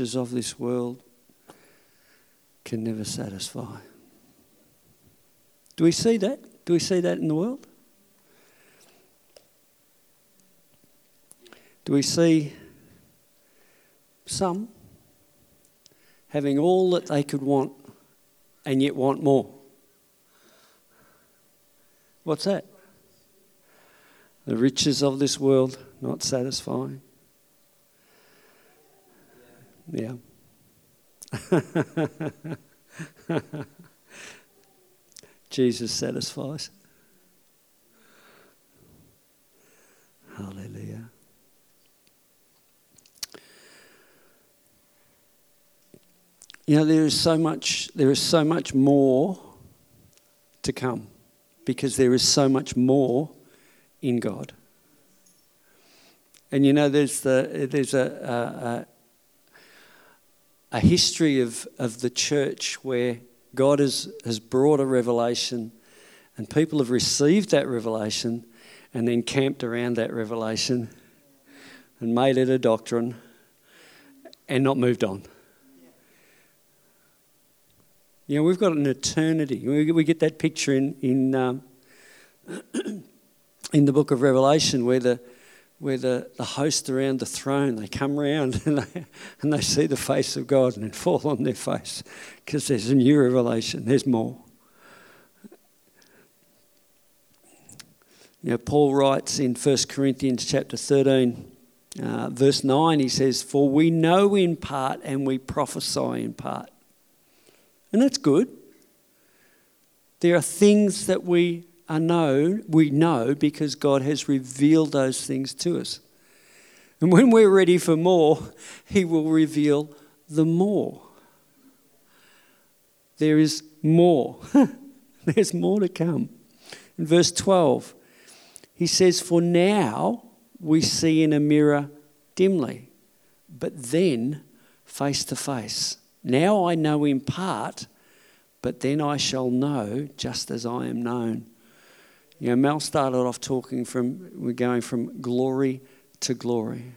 riches of this world can never satisfy. Do we see that? Do we see that in the world? Do we see some having all that they could want and yet want more? What's that? The riches of this world not satisfying. Yeah. Jesus satisfies. Hallelujah. You know, there is so much, there is so much more to come because there is so much more in God. And you know, there's, the, there's a, a, history of, of the church where God has, has brought a revelation and people have received that revelation and then camped around that revelation and made it a doctrine and not moved on. You know, we've got an eternity. We, we get that picture in, in, um, in the book of Revelation where the, where the, the host around the throne, they come around and they, and they see the face of God and fall on their face because there's a new revelation, there's more. You know, Paul writes in 1 Corinthians chapter 13, uh, verse 9, he says, For we know in part and we prophesy in part. And that's good. There are things that we are known, we know because God has revealed those things to us. And when we're ready for more, He will reveal the more. There is more. There's more to come. In verse 12, he says, For now we see in a mirror dimly, but then face to face. Now I know in part, but then I shall know just as I am known. You know, Mel started off talking from, we're going from glory to glory.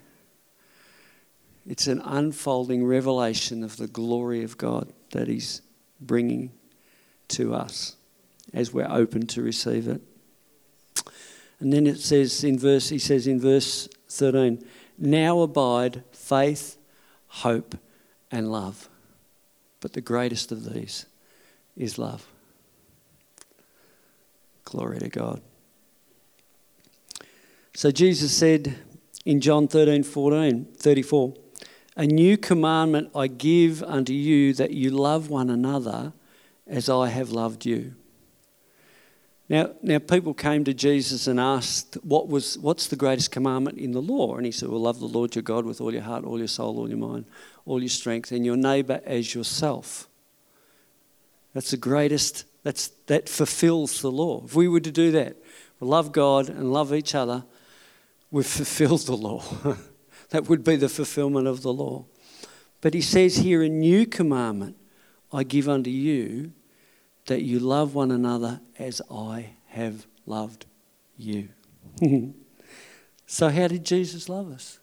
It's an unfolding revelation of the glory of God that He's bringing to us as we're open to receive it. And then it says in verse, he says in verse 13, now abide faith, hope, and love. But the greatest of these is love. Glory to God. So Jesus said in John 13, 14, 34, A new commandment I give unto you that you love one another as I have loved you. Now, now people came to Jesus and asked, what was, What's the greatest commandment in the law? And he said, Well, love the Lord your God with all your heart, all your soul, all your mind, all your strength, and your neighbour as yourself. That's the greatest, that's, that fulfills the law. If we were to do that, love God and love each other, we've fulfilled the law. that would be the fulfillment of the law. But he says here, a new commandment I give unto you that you love one another as I have loved you. so, how did Jesus love us?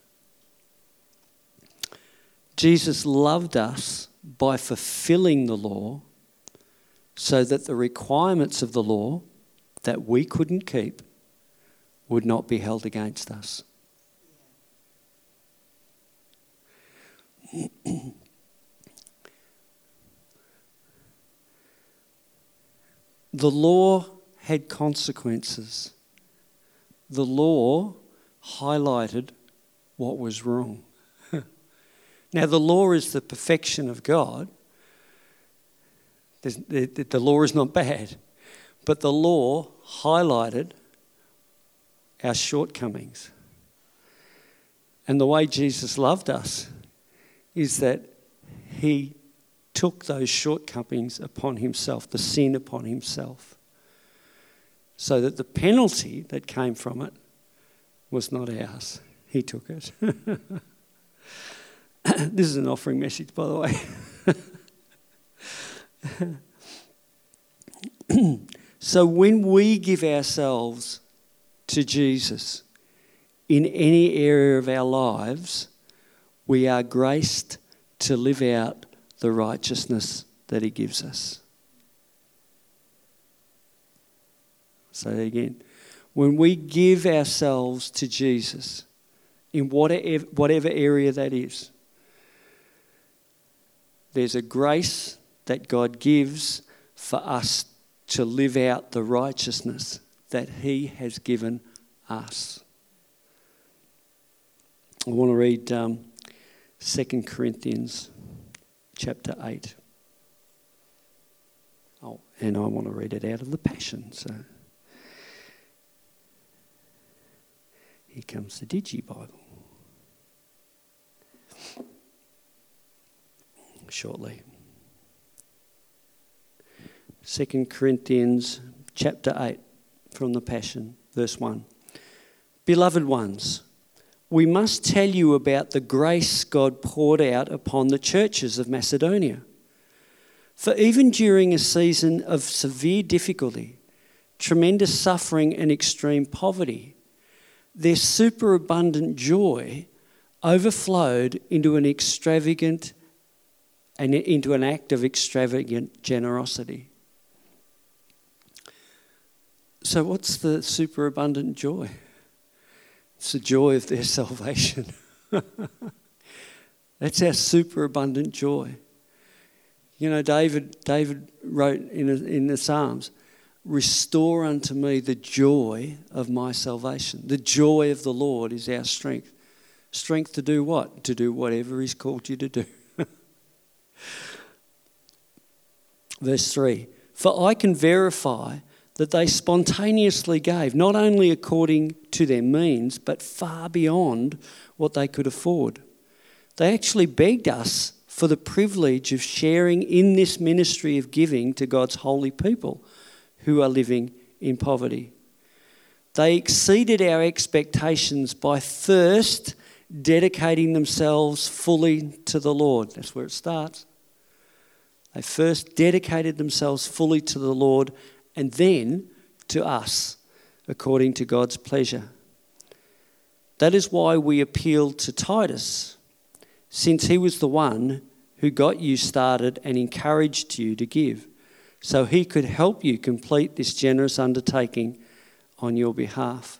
Jesus loved us by fulfilling the law so that the requirements of the law that we couldn't keep would not be held against us. The law had consequences. The law highlighted what was wrong. now, the law is the perfection of God. The, the, law is not bad, but the law highlighted our shortcomings. And the way Jesus loved us is that he took those shortcomings upon himself, the sin upon himself, so that the penalty that came from it was not ours. He took it. this is an offering message, by the way. so when we give ourselves to Jesus in any area of our lives, we are graced to live out the righteousness that He gives us. Say that again. When we give ourselves to Jesus, in whatever, whatever area that is, there's a grace that God gives for us to live out the righteousness that He has given us. I want to read um, 2 Corinthians chapter 8. Oh, and I want to read it out of the Passion. So here comes the Digi Bible. Shortly. 2 Corinthians chapter 8 from the Passion, verse 1. Beloved ones, we must tell you about the grace God poured out upon the churches of Macedonia. For even during a season of severe difficulty, tremendous suffering, and extreme poverty, their superabundant joy overflowed into an extravagant and into an act of extravagant generosity. So, what's the superabundant joy? It's the joy of their salvation. That's our superabundant joy. You know, David, David wrote in, a, in the Psalms, Restore unto me the joy of my salvation. The joy of the Lord is our strength. Strength to do what? To do whatever He's called you to do. Verse 3 For I can verify that they spontaneously gave, not only according to their means, but far beyond what they could afford. They actually begged us for the privilege of sharing in this ministry of giving to God's holy people who are living in poverty. They exceeded our expectations by first dedicating themselves fully to the Lord. That's where it starts. They first dedicated themselves fully to the Lord and then to us according to God's pleasure. That is why we appeal to Titus, since he was the one who got you started and encouraged you to give, so he could help you complete this generous undertaking on your behalf.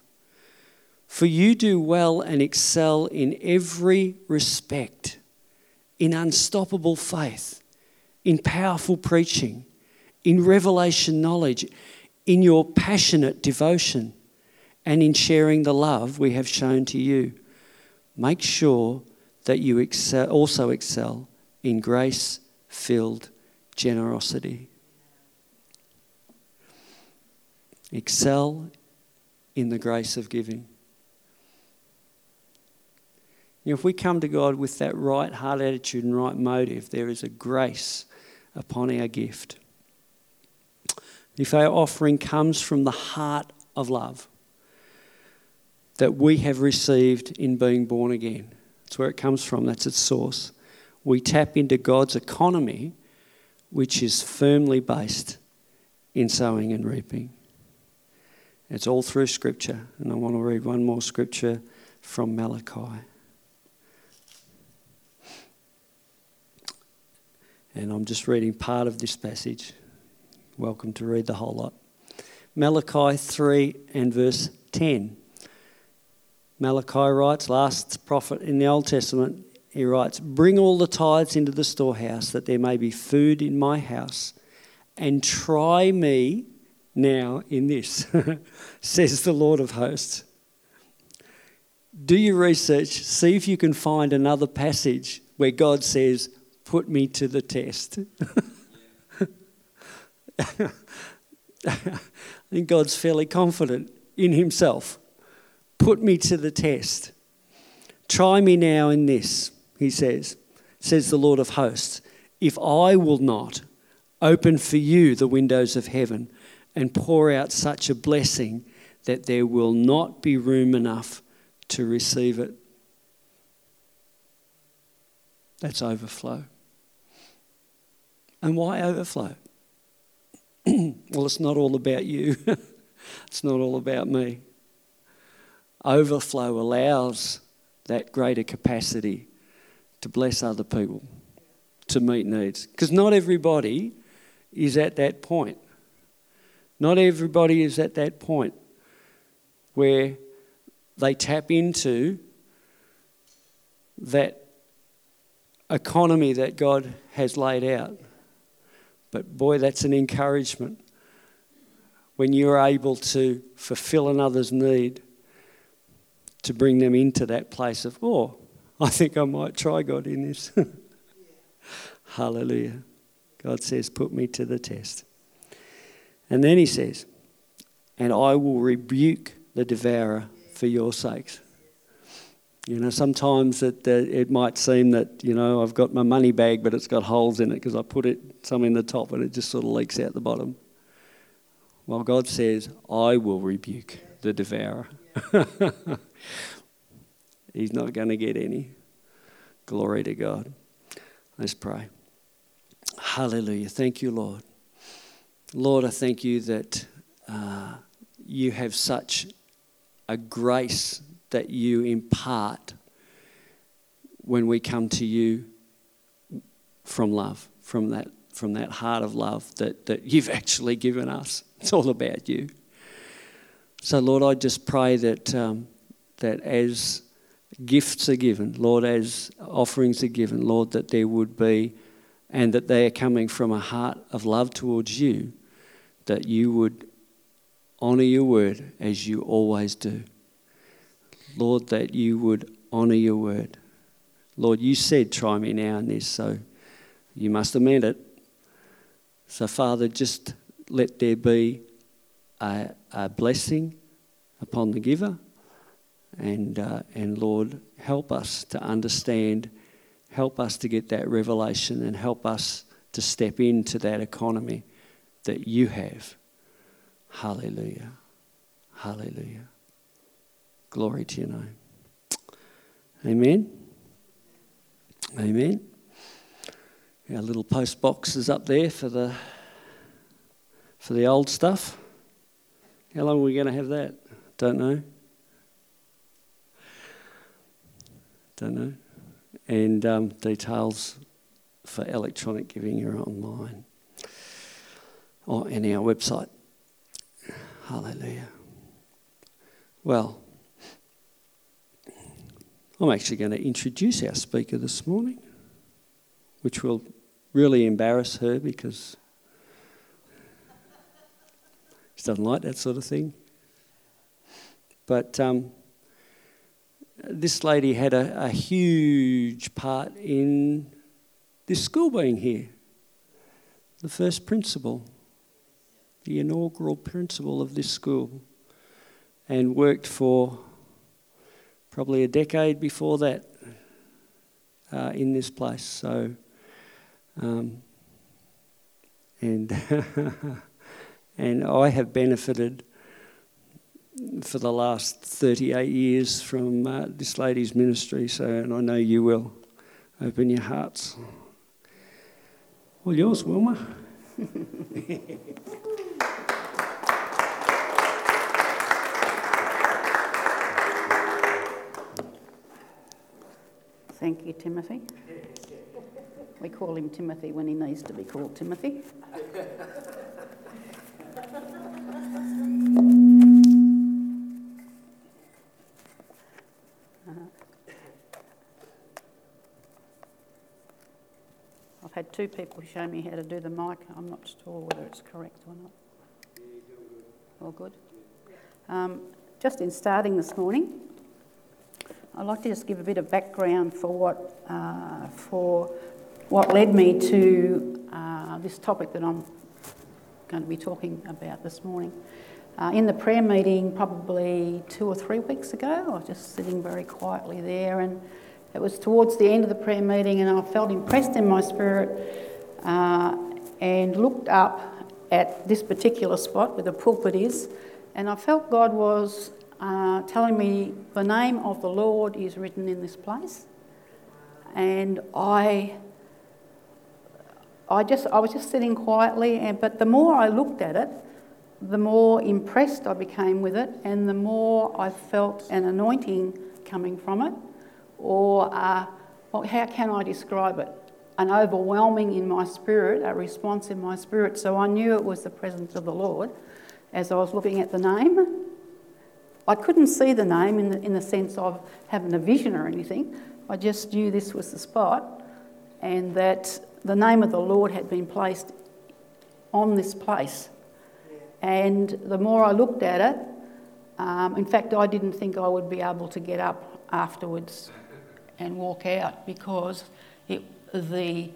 For you do well and excel in every respect, in unstoppable faith, in powerful preaching in revelation knowledge, in your passionate devotion, and in sharing the love we have shown to you. Make sure that you excel, also excel in grace filled generosity. Excel in the grace of giving. If we come to God with that right heart attitude and right motive, there is a grace upon our gift. If our offering comes from the heart of love that we have received in being born again, that's where it comes from, that's its source. We tap into God's economy, which is firmly based in sowing and reaping. It's all through Scripture, and I want to read one more scripture from Malachi. And I'm just reading part of this passage welcome to read the whole lot. Malachi 3 and verse 10. Malachi writes, last prophet in the Old Testament, he writes, Bring all the tithes into the storehouse, that there may be food in my house, and try me now in this, says the Lord of hosts. Do your research, see if you can find another passage where God says, Put me to the test. I think God's fairly confident in himself. Put me to the test. Try me now in this, he says, says the Lord of hosts. If I will not open for you the windows of heaven and pour out such a blessing that there will not be room enough to receive it. That's overflow. And why overflow? well, it's not all about you, it's not all about me. Overflow allows that greater capacity to bless other people to meet needs. Because not everybody is at that point. Not everybody is at that point where they tap into that economy that God has laid out. But boy, that's an encouragement when you're able to fulfill another's need to bring them into that place of, oh, I think I might try God in this. Hallelujah. God says, put me to the test. And then he says, and I will rebuke the devourer for your sakes. You know, sometimes it, uh, it might seem that, you know, I've got my money bag, but it's got holes in it because I put it some in the top and it just sort of leaks out the bottom. Well, God says, I will rebuke the devourer. He's not going to get any. Glory to God. Let's pray. Hallelujah. Thank you, Lord. Lord, I thank you that uh, you have such a grace that you impart when we come to you from love, from that, from that heart of love that, that you've actually given us. It's all about you. So, Lord, I just pray that, um, that as gifts are given, Lord, as offerings are given, Lord, that there would be, and that they are coming from a heart of love towards you, that you would honour your word as you always do. Lord, that you would honour your word. Lord, you said, try me now in this, so you must have meant it. So, Father, just let there be a, a blessing upon the giver. And, uh, and Lord, help us to understand, help us to get that revelation, and help us to step into that economy that you have. Hallelujah. Hallelujah. Glory to your name. Amen. Amen. Our little post box is up there for the for the old stuff. How long are we going to have that? Don't know. Don't know. And um, details for electronic giving are online or in our website. Hallelujah. Well, I'm actually going to introduce our speaker this morning, which will really embarrass her because she doesn't like that sort of thing. But um, this lady had a, a huge part in this school being here. The first principal, the inaugural principal of this school, and worked for probably a decade before that uh, in this place. So, um, and and I have benefited for the last 38 years from uh, this lady's ministry. So, and I know you will. Open your hearts. All yours, Wilma. Thank you, Timothy. We call him Timothy when he needs to be called Timothy. I've had two people show me how to do the mic. I'm not sure whether it's correct or not. All good? Um, just in starting this morning, I'd like to just give a bit of background for what, uh, for what led me to uh, this topic that I'm going to be talking about this morning. Uh, in the prayer meeting, probably two or three weeks ago, I was just sitting very quietly there, and it was towards the end of the prayer meeting, and I felt impressed in my spirit uh, and looked up at this particular spot where the pulpit is, and I felt God was uh, telling me the name of the Lord is written in this place. And I, I just, I was just sitting quietly, and, but the more I looked at it, the more impressed I became with it, and the more I felt an anointing coming from it. Or, uh, well, how can I describe it? an overwhelming in my spirit, a response in my spirit. So I knew it was the presence of the Lord as I was looking at the name. I couldn't see the name in the, in the sense of having a vision or anything. I just knew this was the spot and that the name of the Lord had been placed on this place. And the more I looked at it, um, in fact, I didn't think I would be able to get up afterwards and walk out because it, the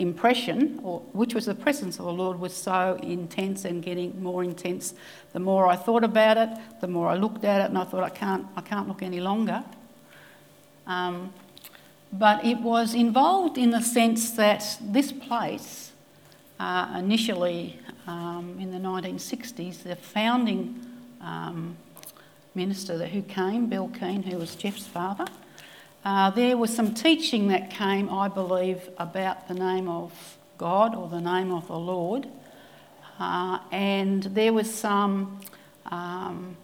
impression, or, which was the presence of the Lord, was so intense and getting more intense. The more I thought about it, the more I looked at it, and I thought I can't, I can't look any longer. Um, but it was involved in the sense that this place, uh, initially um, in the 1960s, the founding um, minister who came, Bill Keane, who was Jeff's father, uh, there was some teaching that came, I believe, about the name of God or the name of the Lord. Uh, and there was some um,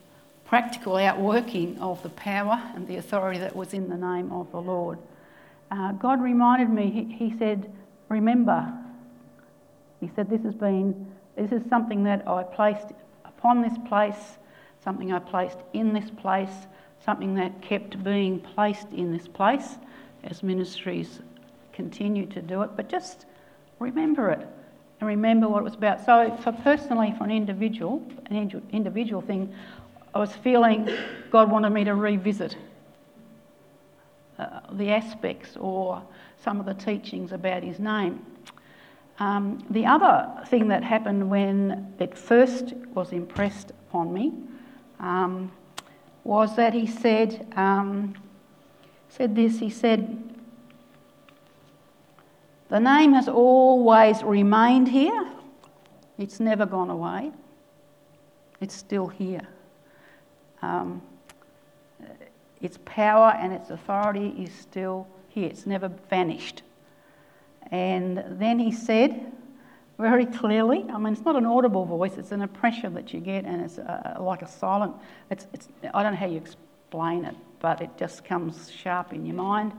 practical outworking of the power and the authority that was in the name of the Lord. Uh, God reminded me, he, he said, Remember, he said, This has been, this is something that I placed upon this place, something I placed in this place something that kept being placed in this place as ministries continue to do it, but just remember it and remember what it was about. So, for personally, for an individual, an individual thing, I was feeling God wanted me to revisit uh, the aspects or some of the teachings about His name. Um, the other thing that happened when it first was impressed upon me um, was that he said, um, said this, he said, the name has always remained here. It's never gone away. It's still here. Um, its power and its authority is still here. It's never vanished. And then he said, very clearly. I mean, it's not an audible voice, it's an impression that you get, and it's uh, like a silent, it's, it's, I don't know how you explain it, but it just comes sharp in your mind.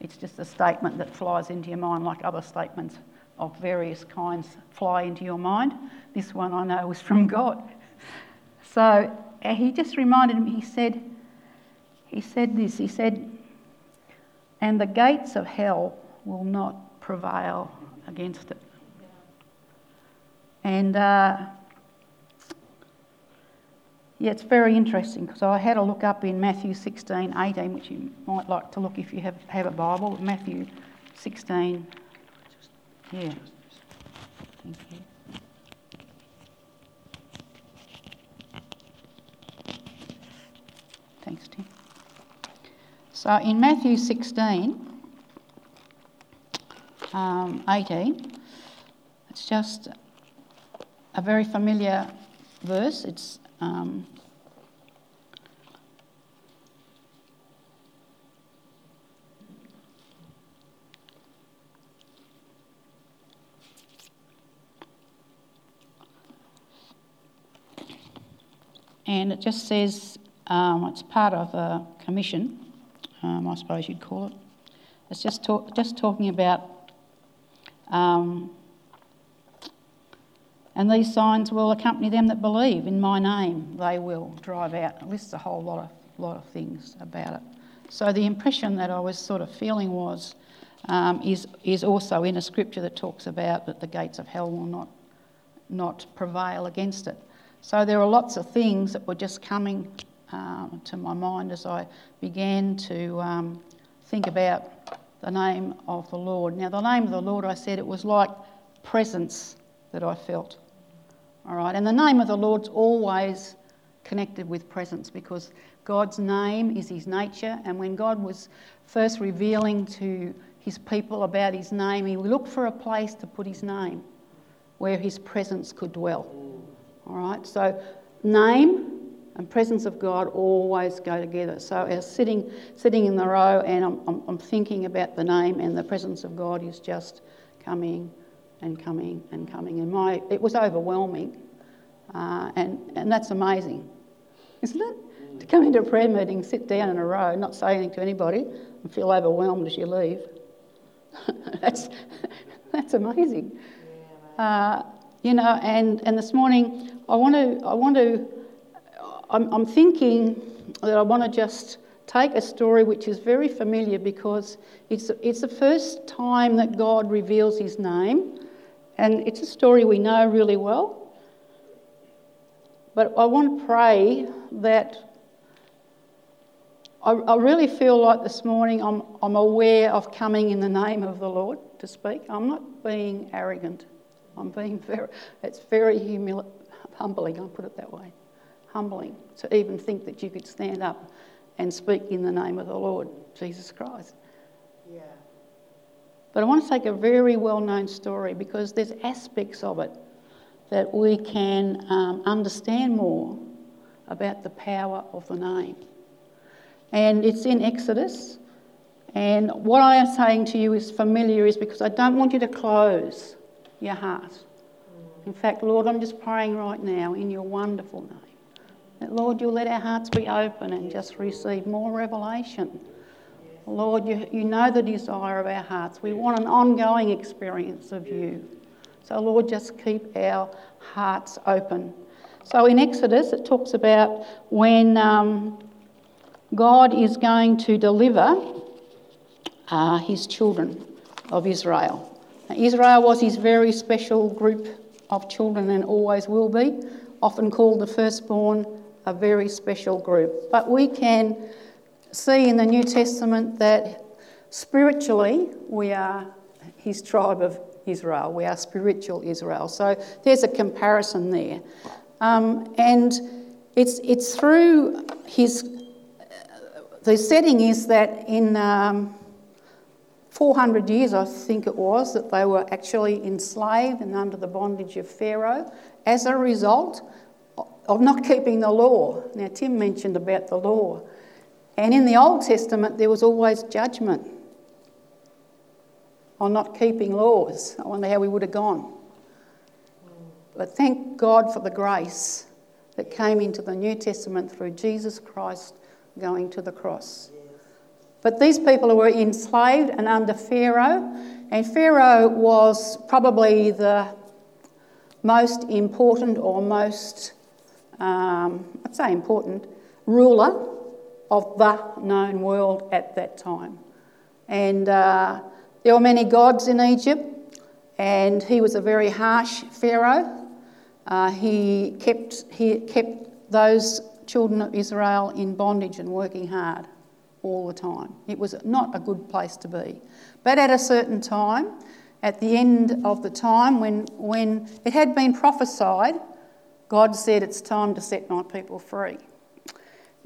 It's just a statement that flies into your mind, like other statements of various kinds fly into your mind. This one I know was from God. So uh, he just reminded me, he said, he said this, he said, and the gates of hell will not prevail against it. And uh, yeah, it's very interesting because I had a look up in Matthew 16, 18, which you might like to look if you have, have a Bible. Matthew 16. Yeah. Thank you. Thanks, Tim. So in Matthew 16, um, 18, it's just a very familiar verse. It's um, and it just says um, it's part of a commission, um, I suppose you'd call it. It's just talk, just talking about um, and these signs will accompany them that believe in my name. They will drive out. It lists a whole lot of, lot of things about it. So the impression that I was sort of feeling was um, is, is also in a scripture that talks about that the gates of hell will not, not prevail against it. So there are lots of things that were just coming um, to my mind as I began to um, think about the name of the Lord. Now, the name of the Lord, I said it was like presence that I felt. All right, and the name of the Lord's always connected with presence because God's name is his nature. And when God was first revealing to his people about his name, he looked for a place to put his name where his presence could dwell. All right, so name and presence of God always go together. So as sitting, sitting in the row and I'm, I'm, I'm thinking about the name and the presence of God is just coming and coming and coming. And my, it was overwhelming. Uh, and, and that's amazing, isn't it? To come into a prayer meeting, sit down in a row, not say anything to anybody, and feel overwhelmed as you leave. that's, that's amazing. Uh, you know, and, and this morning I want to, I want to, I'm, I'm thinking that I want to just take a story which is very familiar because it's, it's the first time that God reveals his name, and it's a story we know really well. But I want to pray that I, I really feel like this morning I'm, I'm aware of coming in the name of the Lord to speak. I'm not being arrogant. I'm being very, it's very humbling, I'll put it that way. Humbling to even think that you could stand up and speak in the name of the Lord Jesus Christ. Yeah. But I want to take a very well known story because there's aspects of it that we can um, understand more about the power of the name and it's in Exodus. And what I am saying to you is familiar, is because I don't want you to close your heart. In fact, Lord, I'm just praying right now in your wonderful name that, Lord, you'll let our hearts be open and just receive more revelation. Lord, you, you know the desire of our hearts. We want an ongoing experience of you. So, Lord, just keep our hearts open. So, in Exodus, it talks about when um, God is going to deliver uh, his children of Israel. Now, Israel was his very special group of children and always will be, often called the firstborn, a very special group. But we can see in the New Testament that spiritually we are his tribe of Israel. We are spiritual Israel. So there's a comparison there. Um, and it's, it's through his the setting is that in um, 400 years, I think it was, that they were actually enslaved and under the bondage of Pharaoh as a result of not keeping the law. Now, Tim mentioned about the law. And in the Old Testament, there was always judgment on not keeping laws. I wonder how we would have gone. But thank God for the grace that came into the New Testament through Jesus Christ going to the cross. But these people were enslaved and under Pharaoh, and Pharaoh was probably the most important or most, um, I'd say important, ruler of the known world at that time. And uh, there were many gods in Egypt, and he was a very harsh Pharaoh. Uh, he, kept, he kept those children of Israel in bondage and working hard all the time. It was not a good place to be. But at a certain time, at the end of the time, when, when it had been prophesied, God said, It's time to set my people free.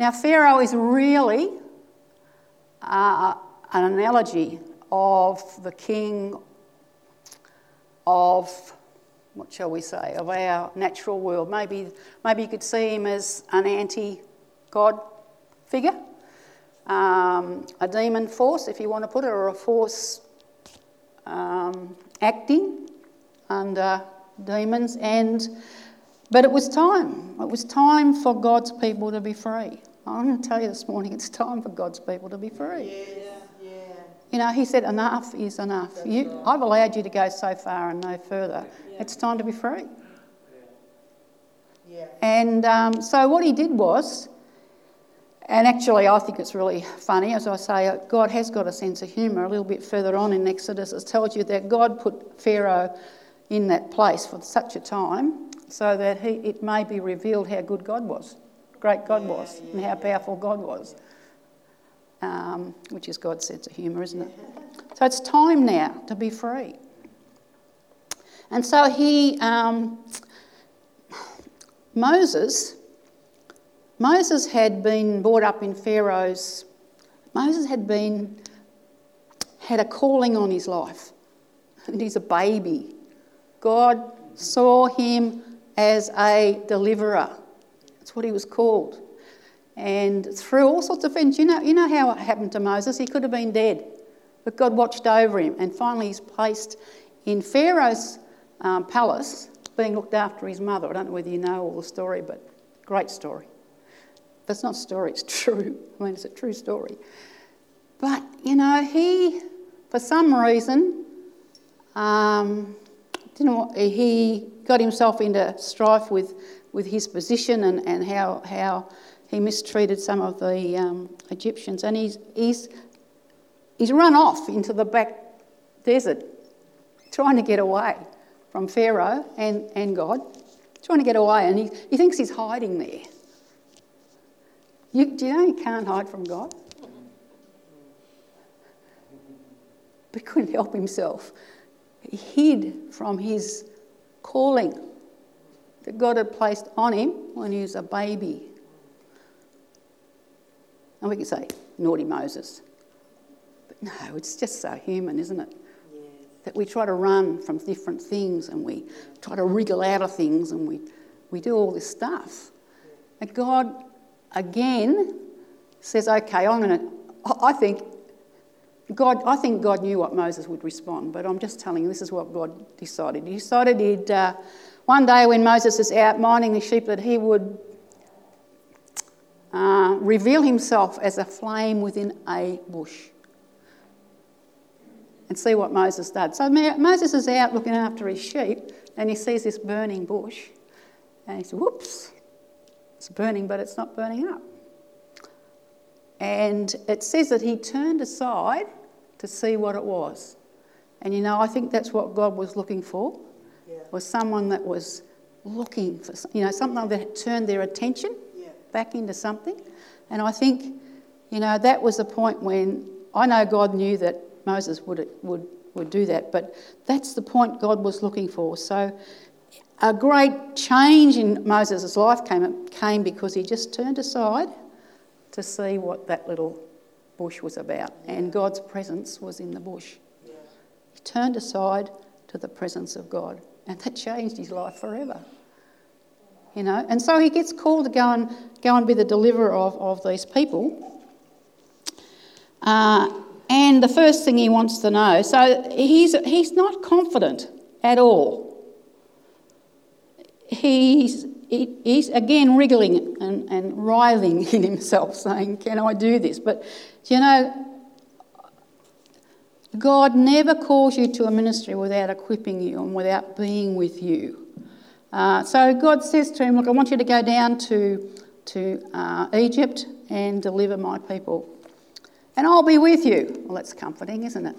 Now, Pharaoh is really uh, an analogy of the king of what shall we say, of our natural world. Maybe, maybe you could see him as an anti God figure, um, a demon force, if you want to put it, or a force um, acting under demons. And, but it was time. It was time for God's people to be free. I'm going to tell you this morning, it's time for God's people to be free. Yeah. yeah. You know, he said, enough is enough. You, I've allowed you to go so far and no further. Yeah. It's time to be free. Yeah. And um, so what he did was, and actually I think it's really funny, as I say, God has got a sense of humour. A little bit further on in Exodus, it tells you that God put Pharaoh in that place for such a time so that he, it may be revealed how good God was, great God was, and how powerful God was um, which is God's sense of humour, isn't it? So it's time now to be free. And so he, um, Moses, Moses had been brought up in Pharaoh's, Moses had been, had a calling on his life. And he's a baby. God saw him as a deliverer. That's what he was called. And through all sorts of things, you know, you know how it happened to Moses? He could have been dead, but God watched over him, and finally he's placed in Pharaoh's um, palace, being looked after his mother. I don't know whether you know all the story, but great story. That's not a story, it's true. I mean, it's a true story. But, you know, he for some reason, um, didn't want, he got himself into strife with, with his position and, and how, how he mistreated some of the um, Egyptians. And he's, he's, he's run off into the back desert trying to get away from Pharaoh and, and God, trying to get away. And he, he thinks he's hiding there. You, do you know you can't hide from God? But couldn't help himself. He hid from his calling that God had placed on him when he was a baby. And we can say, naughty Moses. But no, it's just so human, isn't it? Yes. That we try to run from different things and we try to wriggle out of things and we, we do all this stuff. And God, again, says, okay, I'm going to, I think God, I think God knew what Moses would respond, but I'm just telling you, this is what God decided. He decided he'd, uh, one day when Moses is out minding the sheep, that he would uh, reveal himself as a flame within a bush and see what Moses does. So Moses is out looking after his sheep and he sees this burning bush and he says, Whoops, it's burning, but it's not burning up. And it says that he turned aside to see what it was. And you know, I think that's what God was looking for, yeah. was someone that was looking for, you know, something that turned their attention yeah. back into something. And I think, you know, that was the point when I know God knew that Moses would, would, would do that, but that's the point God was looking for. So a great change in Moses' life came, came because he just turned aside to see what that little bush was about, and God's presence was in the bush. He turned aside to the presence of God, and that changed his life forever. You know, and so he gets called to go and go and be the deliverer of, of these people. Uh, and the first thing he wants to know, so he's, he's not confident at all. He's, he's again wriggling and, and writhing in himself, saying, Can I do this? But you know, God never calls you to a ministry without equipping you and without being with you. Uh, so God says to him, Look, I want you to go down to, to uh, Egypt and deliver my people. And I'll be with you. Well, that's comforting, isn't it?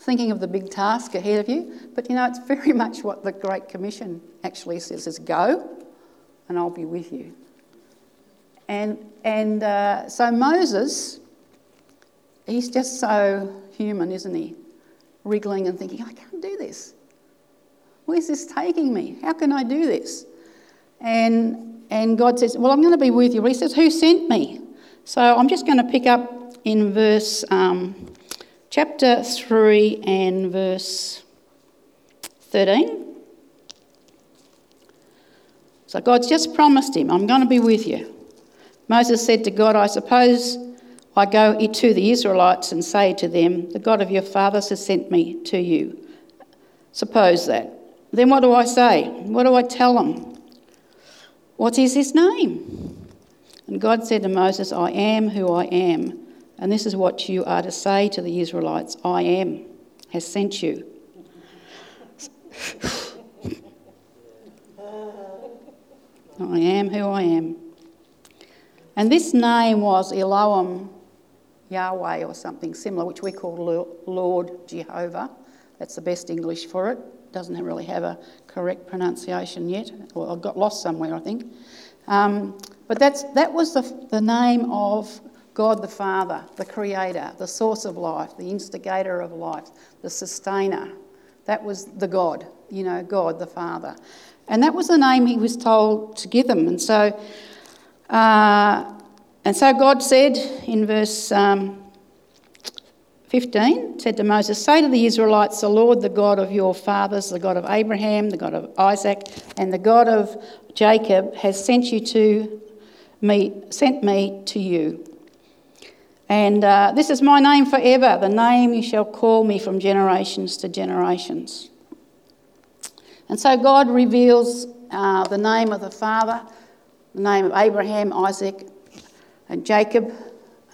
Thinking of the big task ahead of you. But you know, it's very much what the Great Commission actually says is go and I'll be with you. And, and uh, so Moses, he's just so human, isn't he? Wriggling and thinking, I can't do this. Where's this taking me? How can I do this? And, and God says, Well, I'm going to be with you. He says, Who sent me? So I'm just going to pick up in verse um, chapter 3 and verse 13. So God's just promised him, I'm going to be with you. Moses said to God, I suppose I go to the Israelites and say to them, The God of your fathers has sent me to you. Suppose that. Then what do I say? What do I tell them? What is his name? And God said to Moses, I am who I am. And this is what you are to say to the Israelites I am, has sent you. I am who I am. And this name was Elohim Yahweh or something similar, which we call Lord Jehovah. That's the best English for it. Doesn't really have a correct pronunciation yet. I got lost somewhere, I think. Um, but that's, that was the, the name of God the Father, the Creator, the source of life, the instigator of life, the sustainer. That was the God, you know, God the Father. And that was the name he was told to give them. And so uh, and so God said in verse um, 15, said to Moses, Say to the Israelites, the Lord, the God of your fathers, the God of Abraham, the God of Isaac, and the God of Jacob, has sent you to me, sent me to you. And uh, this is my name forever, the name you shall call me from generations to generations. And so God reveals uh, the name of the Father the name of Abraham, Isaac, and Jacob,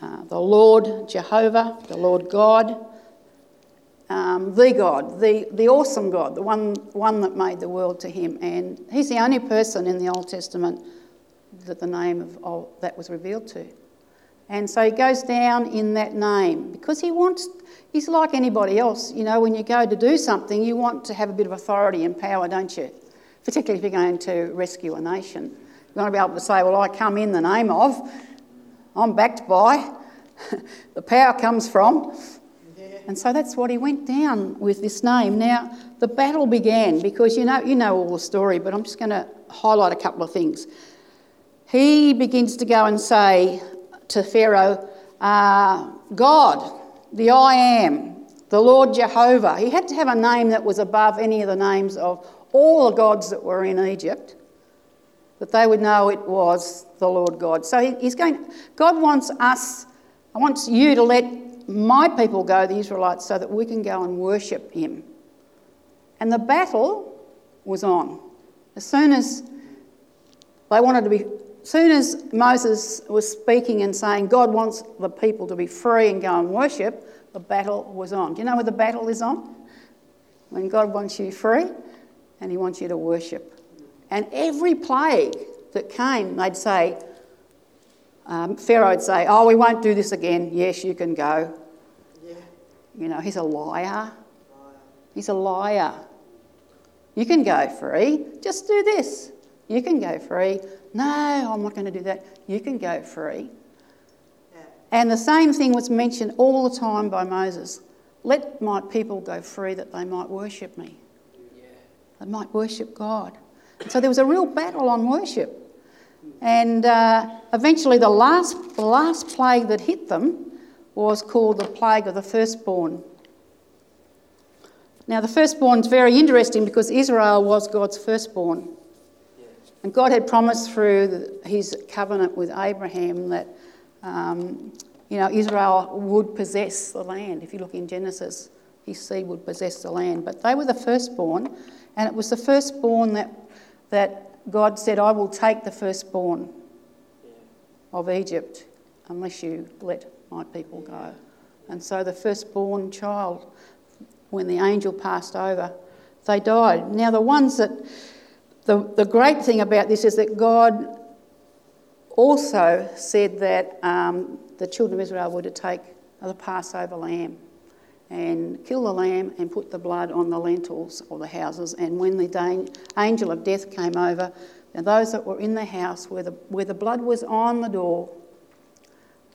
uh, the Lord Jehovah, the Lord God, um, the God, the, the awesome God, the one, one that made the world to him. And he's the only person in the Old Testament that the name of, of that was revealed to. And so he goes down in that name because he wants, he's like anybody else. You know, when you go to do something, you want to have a bit of authority and power, don't you? Particularly if you're going to rescue a nation. You want to be able to say, Well, I come in the name of, I'm backed by, the power comes from. And so that's what he went down with this name. Now, the battle began because you know, you know all the story, but I'm just going to highlight a couple of things. He begins to go and say to Pharaoh, uh, God, the I am, the Lord Jehovah. He had to have a name that was above any of the names of all the gods that were in Egypt, that they would know it was the Lord God. So he's going, God wants us, I want you to let my people go, the Israelites, so that we can go and worship him. And the battle was on. As soon as they wanted to be, as soon as Moses was speaking and saying, God wants the people to be free and go and worship, the battle was on. Do you know where the battle is on? When God wants you free and he wants you to worship. And every plague that came, they'd say, um, Pharaoh would say, Oh, we won't do this again. Yes, you can go. Yeah. You know, he's a liar. liar. He's a liar. You can go free. Just do this. You can go free. No, I'm not going to do that. You can go free. Yeah. And the same thing was mentioned all the time by Moses. Let my people go free that they might worship me. Yeah. They might worship God. And so there was a real battle on worship. And uh, eventually, the last, the last plague that hit them was called the plague of the firstborn. Now, the firstborn is very interesting because Israel was God's firstborn. And God had promised through his covenant with Abraham that, um, you know, Israel would possess the land. If you look in Genesis, his seed would possess the land. But they were the firstborn, and it was the firstborn that, that God said, I will take the firstborn of Egypt unless you let my people go. And so the firstborn child, when the angel passed over, they died. Now, the ones that, the, the great thing about this is that God also said that um, the children of Israel were to take the Passover lamb and kill the lamb and put the blood on the lintels or the houses. And when the angel of death came over, and those that were in the house where the, where the blood was on the door,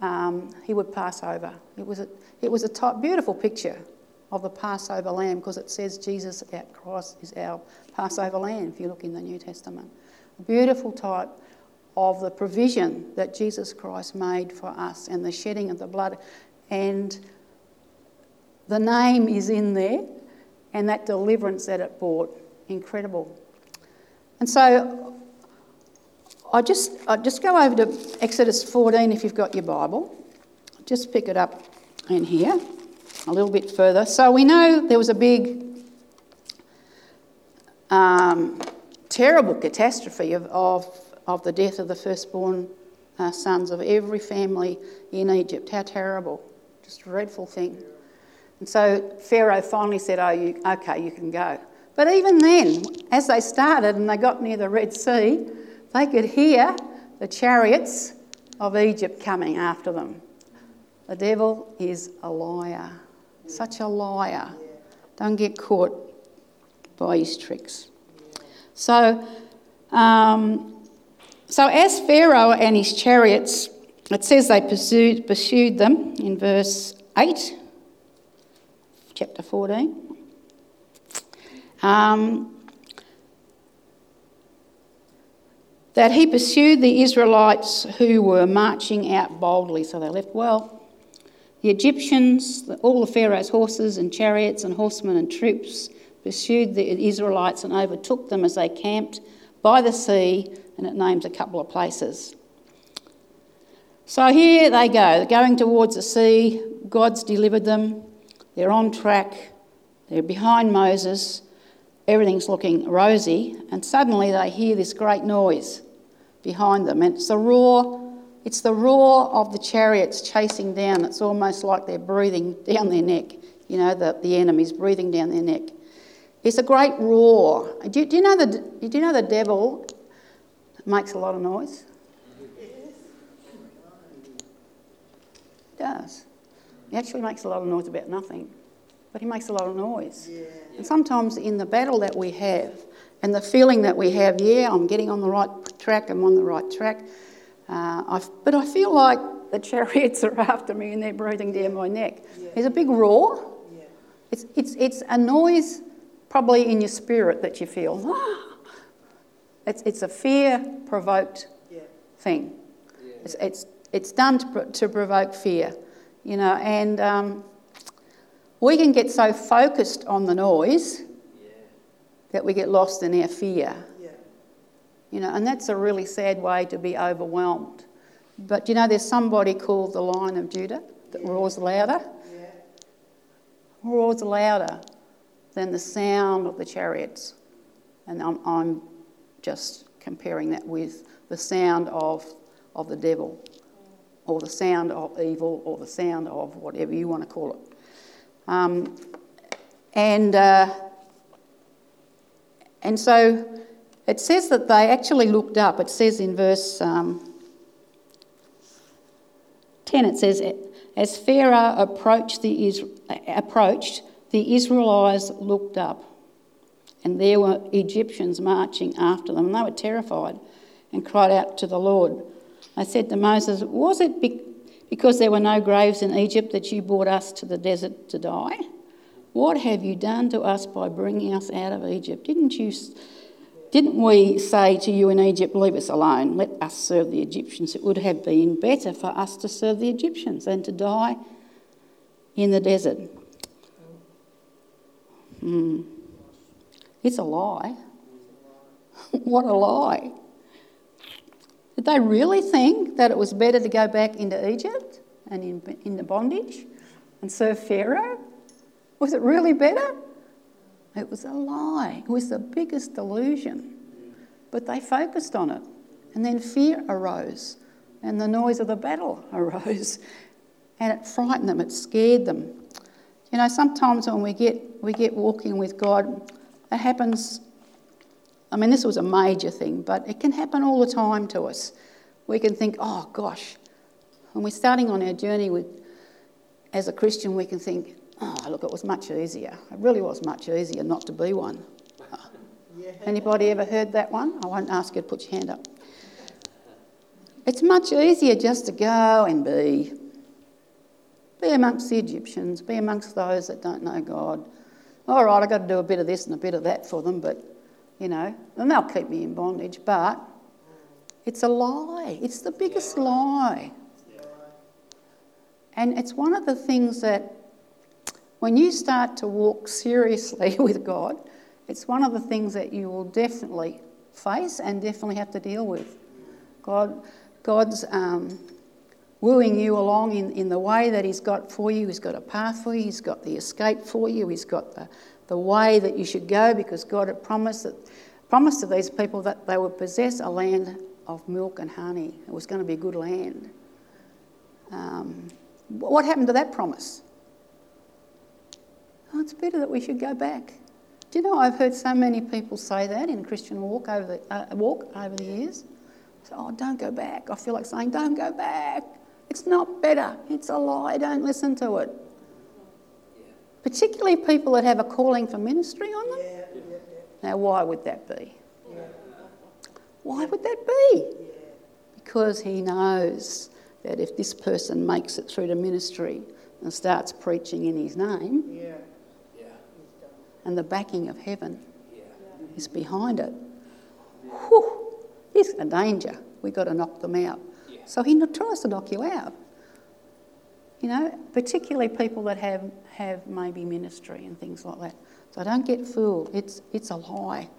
um, he would pass over. It was a, it was a type, beautiful picture of the Passover lamb because it says Jesus at cross is our Passover lamb if you look in the New Testament. A beautiful type of the provision that Jesus Christ made for us and the shedding of the blood. And the name is in there and that deliverance that it brought. Incredible. And so I just, I just go over to Exodus 14 if you've got your Bible. Just pick it up in here a little bit further. So we know there was a big, um, terrible catastrophe of, of, of the death of the firstborn uh, sons of every family in Egypt. How terrible. Just a dreadful thing. And so Pharaoh finally said, Oh, you, okay, you can go. But even then, as they started and they got near the Red Sea, they could hear the chariots of Egypt coming after them. The devil is a liar. Such a liar. Don't get caught by his tricks. So, um, so as Pharaoh and his chariots, it says they pursued, pursued them in verse 8 chapter 14. Um, that he pursued the Israelites who were marching out boldly, so they left well. The Egyptians, all the Pharaoh's horses and chariots and horsemen and troops pursued the Israelites and overtook them as they camped by the sea, and it names a couple of places. So here they go, going towards the sea. God's delivered them. They're on track, they're behind Moses, everything's looking rosy, and suddenly they hear this great noise behind them. And it's the roar, It's the roar of the chariots chasing down. It's almost like they're breathing down their neck. You know, the, the enemy's breathing down their neck. It's a great roar. Do, do, you know the, do you know the devil makes a lot of noise? He does. He actually makes a lot of noise about nothing, but he makes a lot of noise. Yeah. And sometimes in the battle that we have, and the feeling that we have, yeah, I'm getting on the right track, I'm on the right track, uh, but I feel like the chariots are after me and they're breathing down my neck. Yeah. There's a big roar. Yeah. It's, it's, it's a noise probably in your spirit that you feel. It's, it's a fear provoked yeah. thing. It's, it's, it's done to, to provoke fear, you know, and um, we can get so focused on the noise that we get lost in our fear. You know, and that's a really sad way to be overwhelmed. But you know, there's somebody called the Lion of Judah that yeah. roars louder. Yeah. Roars louder than the sound of the chariots. And I'm, I'm just comparing that with the sound of, of the devil, or the sound of evil, or the sound of whatever you want to call it. Um, and, uh, and so it says that they actually looked up. It says in verse um, 10, it says, As Pharaoh approached the, approached, the Israelites looked up, and there were Egyptians marching after them. And they were terrified and cried out to the Lord. They said to Moses, Was it because there were no graves in Egypt that you brought us to the desert to die? What have you done to us by bringing us out of Egypt? Didn't you didn't we say to you in Egypt, Leave us alone, let us serve the Egyptians? It would have been better for us to serve the Egyptians than to die in the desert. Hmm. It's a lie. what a lie. Did they really think that it was better to go back into Egypt and in, in the bondage and serve Pharaoh? Was it really better? It was a lie. It was the biggest delusion. But they focused on it. And then fear arose, and the noise of the battle arose. And it frightened them, it scared them. You know, sometimes when we get, we get walking with God, it happens. I mean, this was a major thing, but it can happen all the time to us. We can think, oh gosh, when we're starting on our journey with, as a Christian, we can think, Oh, look, it was much easier. It really was much easier not to be one. Yeah. Anybody ever heard that one? I won't ask you to put your hand up. It's much easier just to go and be. Be amongst the Egyptians, be amongst those that don't know God. All right, I've got to do a bit of this and a bit of that for them, but, you know, and they'll keep me in bondage. But it's a lie. It's the biggest lie. And it's one of the things that when you start to walk seriously with God, it's one of the things that you will definitely face and definitely have to deal with. God, God's um, wooing you along in, in the way that He's got for you. He's got a path for you, He's got the escape for you, He's got the, the way that you should go because God had promised, that, promised to these people that they would possess a land of milk and honey. It was going to be a good land. Um, what happened to that promise? oh, it's better that we should go back. Do you know I've heard so many people say that in Christian walk over the, uh, walk over the years? So, oh, don't go back. I feel like saying, don't go back. It's not better. It's a lie. Don't listen to it. Particularly people that have a calling for ministry on them. Yeah, yeah, yeah. Now, why would that be? Why would that be? Because he knows that if this person makes it through to ministry and starts preaching in his name, and the backing of heaven is behind it. Whew, he's a danger. We've got to knock them out. So he tries to knock you out. You know, particularly people that have, have maybe ministry and things like that. So don't get fooled. It's, it's a lie.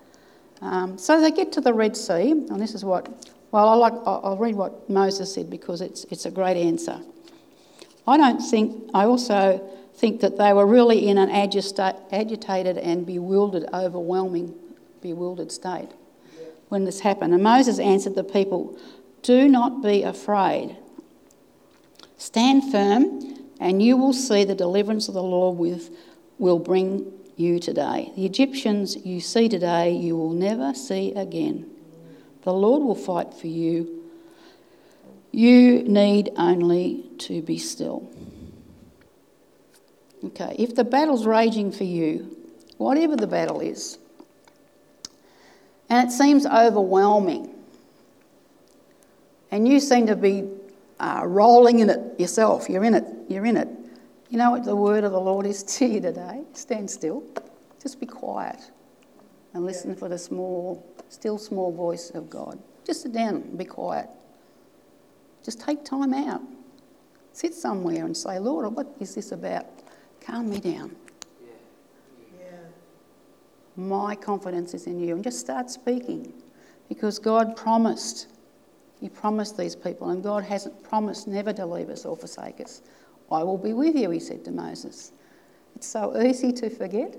Um, so they get to the Red Sea, and this is what, well, I like, I'll read what Moses said because it's, it's a great answer. I don't think, I also think that they were really in an agitated and bewildered, overwhelming, bewildered state when this happened. And Moses answered the people, Do not be afraid. Stand firm, and you will see the deliverance of the Lord with, will bring you today. The Egyptians you see today, you will never see again. The Lord will fight for you. You need only to be still. Okay, if the battle's raging for you, whatever the battle is, and it seems overwhelming, and you seem to be uh, rolling in it yourself, you're in it, you're in it. You know what the word of the Lord is to you today? Stand still, just be quiet, and listen for the small, still small voice of God. Just sit down and be quiet. Just take time out. Sit somewhere and say, Lord, what is this about? Calm me down. My confidence is in you. And just start speaking because God promised. He promised these people, and God hasn't promised never to leave us or forsake us. I will be with you, he said to Moses. It's so easy to forget,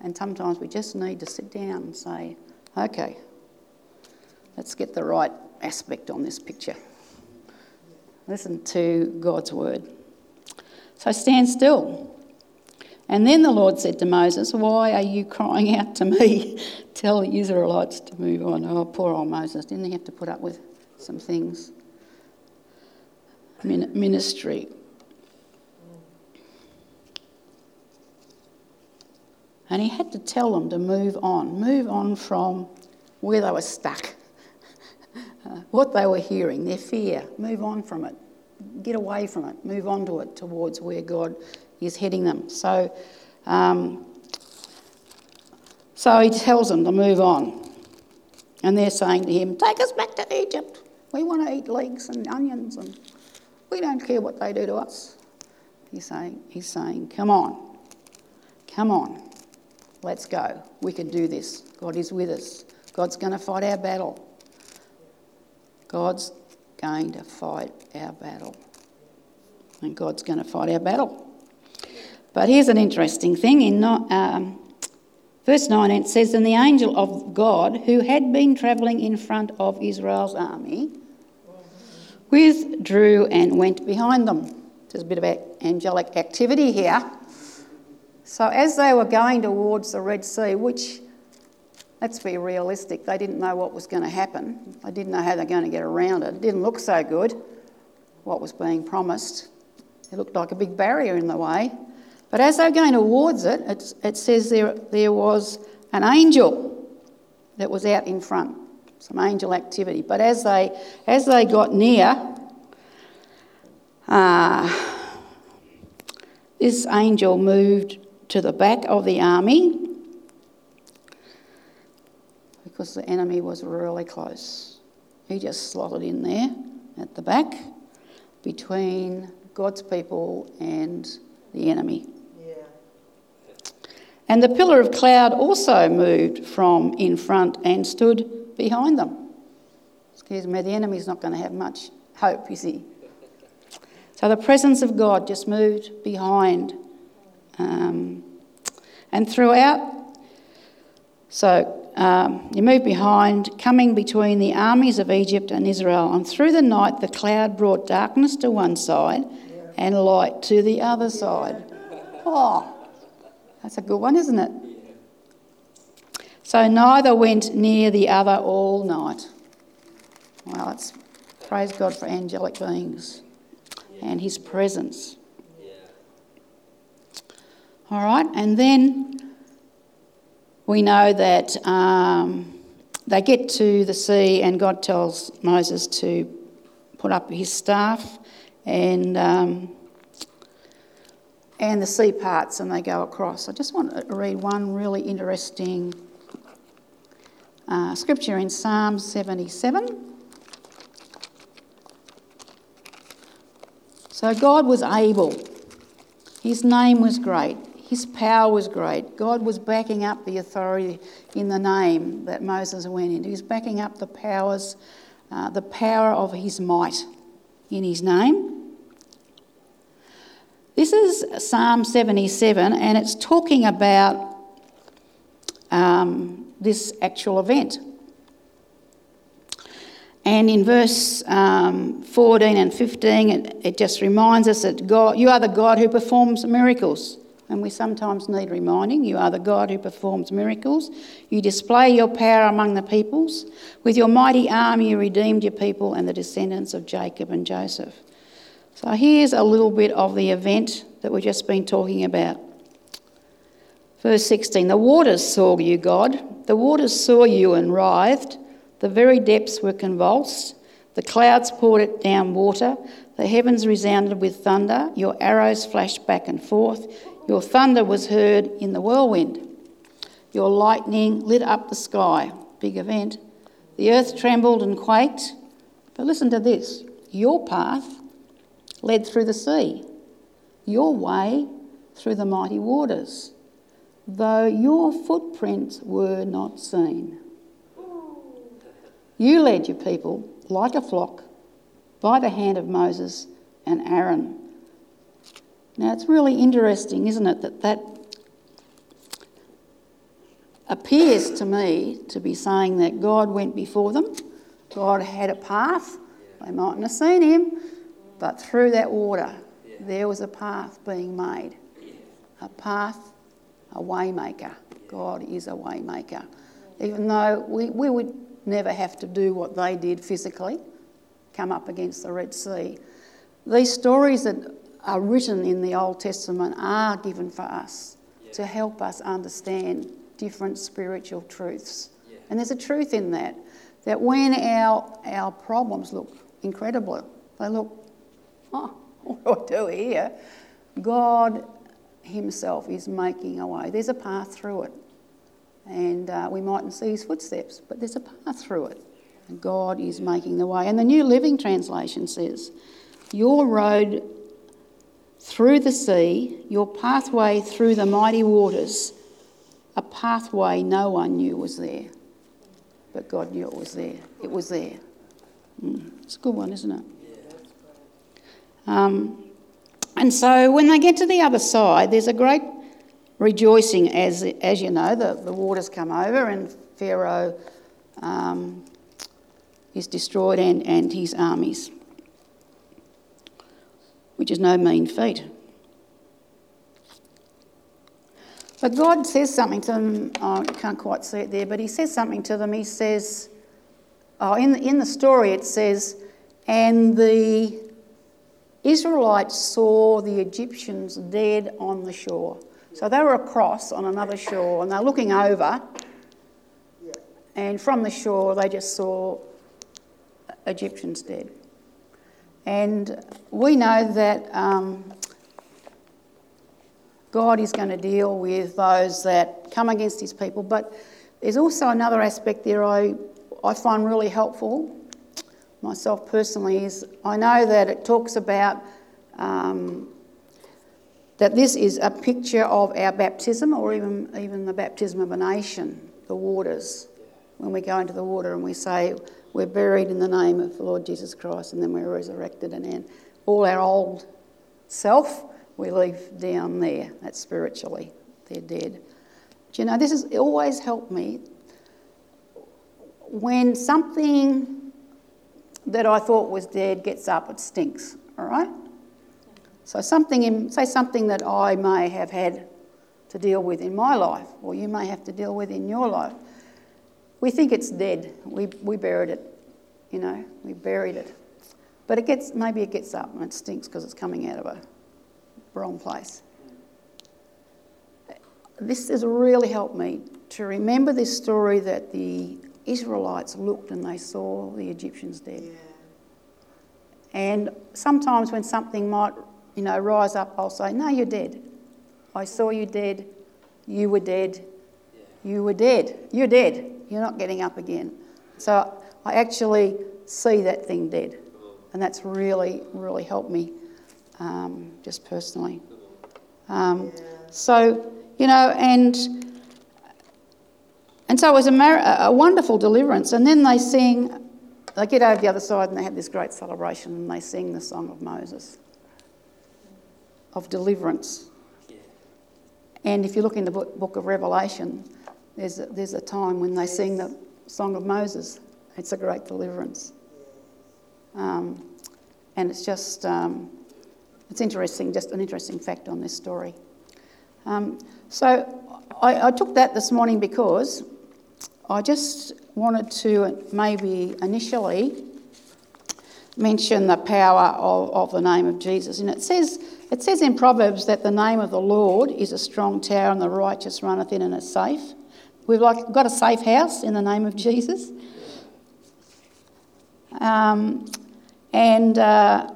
and sometimes we just need to sit down and say, okay, let's get the right aspect on this picture. Listen to God's word. So stand still and then the Lord said to Moses, Why are you crying out to me? Tell the Israelites to move on. Oh, poor old Moses. Didn't he have to put up with some things? Ministry. And he had to tell them to move on, move on from where they were stuck, what they were hearing, their fear. Move on from it. Get away from it. Move on to it towards where God is heading them. So, um, so he tells them to move on. And they're saying to him, Take us back to Egypt. We want to eat leeks and onions and we don't care what they do to us. He's saying, he's saying Come on, come on, let's go. We can do this. God is with us. God's going to fight our battle. God's going to fight our battle. And God's going to fight our battle. But here's an interesting thing in um, verse 9 it says, And the angel of God, who had been travelling in front of Israel's army, withdrew and went behind them. There's a bit of angelic activity here. So, as they were going towards the Red Sea, which, let's be realistic, they didn't know what was going to happen, they didn't know how they're going to get around it. It didn't look so good, what was being promised. It looked like a big barrier in the way. But as they're going towards it, it, it says there, there was an angel that was out in front, some angel activity. But as they, as they got near, uh, this angel moved to the back of the army because the enemy was really close. He just slotted in there at the back between God's people and the enemy. Yeah. And the pillar of cloud also moved from in front and stood behind them. Excuse me, the enemy's not going to have much hope, you see. So the presence of God just moved behind. Um, and throughout, so um, you move behind, coming between the armies of Egypt and Israel. And through the night, the cloud brought darkness to one side and light to the other side. Oh, that's a good one, isn't it? So neither went near the other all night. Well, let's praise God for angelic beings and his presence. All right, and then we know that um, they get to the sea, and God tells Moses to put up his staff and um, and the sea parts and they go across. I just want to read one really interesting uh, scripture in Psalm 77. So God was able, His name was great, His power was great. God was backing up the authority in the name that Moses went into. He's backing up the powers, uh, the power of His might in His name. This is Psalm 77, and it's talking about um, this actual event. And in verse um, 14 and 15, it, it just reminds us that God, you are the God who performs miracles. And we sometimes need reminding you are the God who performs miracles. You display your power among the peoples. With your mighty arm, you redeemed your people and the descendants of Jacob and Joseph. So here's a little bit of the event that we've just been talking about. Verse 16 The waters saw you, God. The waters saw you and writhed. The very depths were convulsed. The clouds poured it down water. The heavens resounded with thunder. Your arrows flashed back and forth. Your thunder was heard in the whirlwind. Your lightning lit up the sky. Big event. The earth trembled and quaked. But listen to this your path led through the sea, your way through the mighty waters, though your footprints were not seen. You led your people like a flock by the hand of Moses and Aaron. Now it's really interesting, isn't it, that that appears to me to be saying that God went before them, God had a path. They mightn't have seen him, but through that water, there was a path being made. A path, a waymaker. God is a waymaker. Even though we, we would never have to do what they did physically, come up against the Red Sea. These stories that are written in the Old Testament are given for us yeah. to help us understand different spiritual truths. Yeah. And there's a truth in that, that when our, our problems look incredible, they look, oh, what do I do here? God Himself is making a way. There's a path through it. And uh, we mightn't see His footsteps, but there's a path through it. And God is making the way. And the New Living Translation says, Your road through the sea, your pathway through the mighty waters, a pathway no one knew was there. But God knew it was there. It was there. Mm. It's a good one, isn't it? Um, and so when they get to the other side, there's a great rejoicing as, as you know, the, the waters come over and Pharaoh um, is destroyed and, and his armies which is no mean feat. But God says something to them, oh, I can't quite see it there, but He says something to them. He says, oh, in, the, in the story it says, and the Israelites saw the Egyptians dead on the shore. So they were across on another shore and they're looking over, and from the shore they just saw Egyptians dead. And we know that um, God is going to deal with those that come against his people, but there's also another aspect there I, I find really helpful, myself personally, is I know that it talks about um, that this is a picture of our baptism or even, even the baptism of a nation, the waters. When we go into the water and we say, we're buried in the name of the Lord Jesus Christ, and then we're resurrected, and then all our old self we leave down there. That's spiritually, they're dead. Do you know, this has always helped me when something that I thought was dead gets up, it stinks, all right? So, something in, say something that I may have had to deal with in my life, or you may have to deal with in your life. We think it's dead. We, we buried it, you know, we buried it. But it gets, maybe it gets up and it stinks because it's coming out of a wrong place. This has really helped me to remember this story that the Israelites looked and they saw the Egyptians dead. Yeah. And sometimes when something might, you know, rise up, I'll say, No, you're dead. I saw you dead. You were dead. Yeah. You were dead. You're dead. You're not getting up again. So I actually see that thing dead. And that's really, really helped me um, just personally. Um, so, you know, and and so it was a, mar- a wonderful deliverance. And then they sing, they get over the other side and they have this great celebration and they sing the song of Moses, of deliverance. And if you look in the book of Revelation, there's a, there's a time when they sing the Song of Moses. It's a great deliverance. Um, and it's just, um, it's interesting, just an interesting fact on this story. Um, so I, I took that this morning because I just wanted to maybe initially mention the power of, of the name of Jesus. And it says, it says in Proverbs that the name of the Lord is a strong tower and the righteous runneth in and is safe. We've like, got a safe house in the name of Jesus. Um, and uh,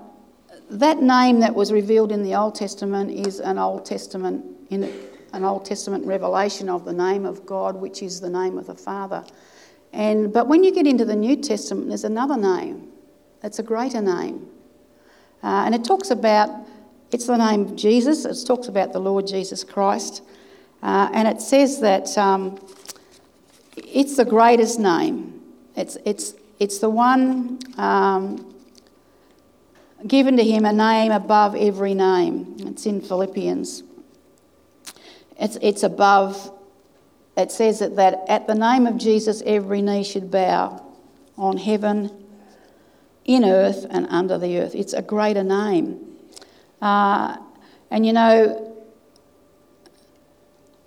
that name that was revealed in the Old Testament is an Old Testament in an Old Testament revelation of the name of God, which is the name of the Father. And but when you get into the New Testament, there's another name. It's a greater name, uh, and it talks about it's the name of Jesus. It talks about the Lord Jesus Christ, uh, and it says that um, it's the greatest name. It's it's it's the one. Um, given to him a name above every name. It's in Philippians. It's, it's above, it says that, that at the name of Jesus every knee should bow on heaven, in earth, and under the earth. It's a greater name. Uh, and you know,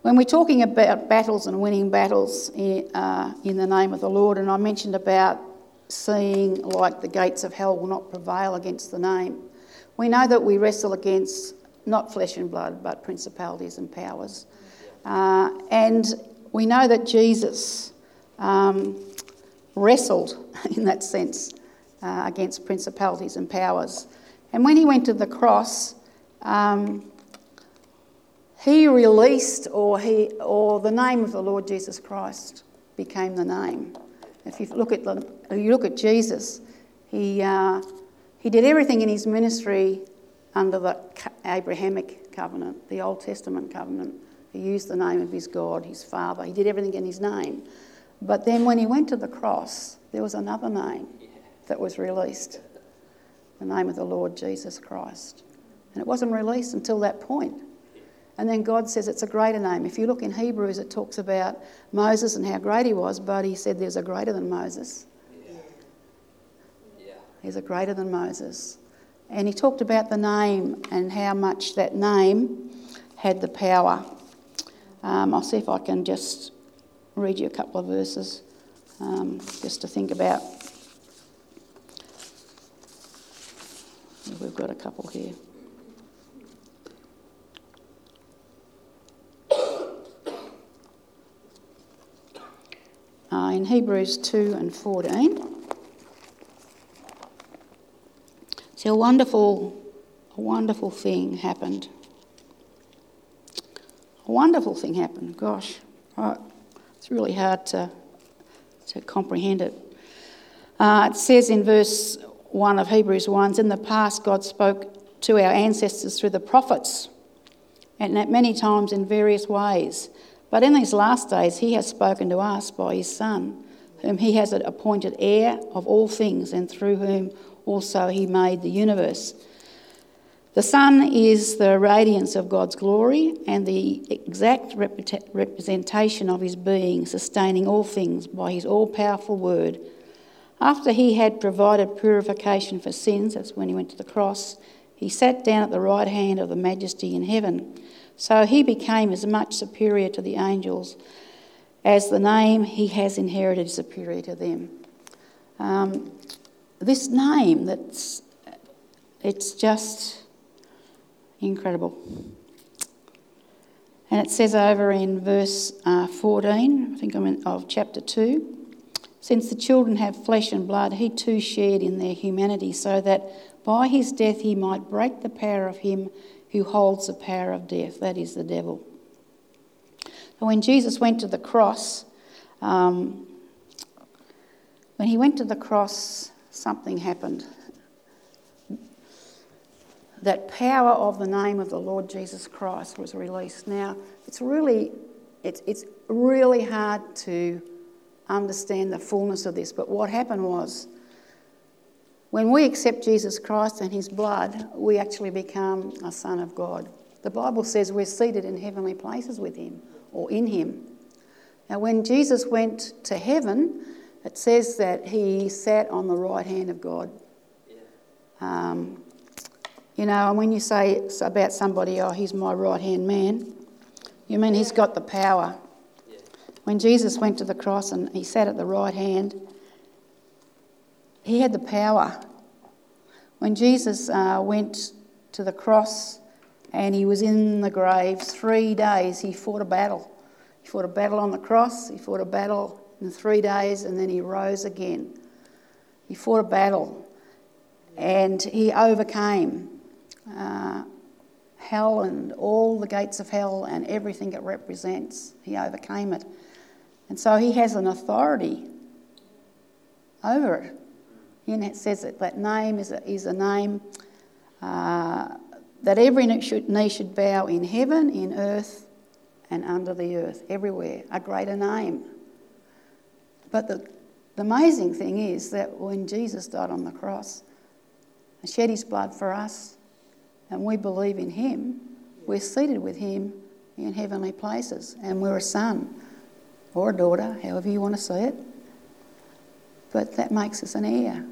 when we're talking about battles and winning battles in, uh, in the name of the Lord, and I mentioned about seeing like the gates of hell will not prevail against the name. We know that we wrestle against not flesh and blood, but principalities and powers. Uh, and we know that Jesus um, wrestled, in that sense, uh, against principalities and powers. And when he went to the cross, um, he released, or, he, or the name of the Lord Jesus Christ became the name. If you look at, the, you look at Jesus, he, uh, he did everything in his ministry under the Abrahamic covenant, the Old Testament covenant. He used the name of his God, his Father. He did everything in his name. But then when he went to the cross, there was another name that was released the name of the Lord Jesus Christ. And it wasn't released until that point. And then God says it's a greater name. If you look in Hebrews, it talks about Moses and how great he was, but he said there's a greater than Moses. Yeah. Yeah. There's a greater than Moses. And he talked about the name and how much that name had the power. Um, I'll see if I can just read you a couple of verses um, just to think about. We've got a couple here. uh, in Hebrews 2 and 14. So a wonderful, a wonderful thing happened. A wonderful thing happened. Gosh, it's really hard to, to comprehend it. Uh, it says in verse 1 of Hebrews 1 In the past, God spoke to our ancestors through the prophets, and at many times in various ways. But in these last days, he has spoken to us by his Son, whom he has appointed heir of all things, and through whom also he made the universe. The son is the radiance of God's glory and the exact representation of his being, sustaining all things by his all powerful word. After he had provided purification for sins, that's when he went to the cross, he sat down at the right hand of the majesty in heaven. So he became as much superior to the angels as the name he has inherited is superior to them. Um, this name, that's, it's just incredible. And it says over in verse uh, 14, I think I'm in, of chapter 2 since the children have flesh and blood, he too shared in their humanity, so that by his death he might break the power of him who holds the power of death, that is the devil. So when Jesus went to the cross, um, when he went to the cross, something happened. That power of the name of the Lord Jesus Christ was released. Now, it's really, it's, it's really hard to understand the fullness of this, but what happened was when we accept Jesus Christ and his blood, we actually become a son of God. The Bible says we're seated in heavenly places with him or in him. Now, when Jesus went to heaven, it says that he sat on the right hand of God. Um, you know, and when you say it's about somebody, oh, he's my right hand man, you mean he's got the power. When Jesus went to the cross and he sat at the right hand, he had the power. When Jesus uh, went to the cross and he was in the grave three days, he fought a battle. He fought a battle on the cross, he fought a battle in three days, and then he rose again. He fought a battle and he overcame uh, hell and all the gates of hell and everything it represents. He overcame it. And so he has an authority over it. It says that that name is a, is a name uh, that every knee should, knee should bow in heaven, in earth, and under the earth, everywhere. A greater name. But the, the amazing thing is that when Jesus died on the cross and shed his blood for us, and we believe in him, we're seated with him in heavenly places, and we're a son or a daughter, however you want to see it. But that makes us an heir,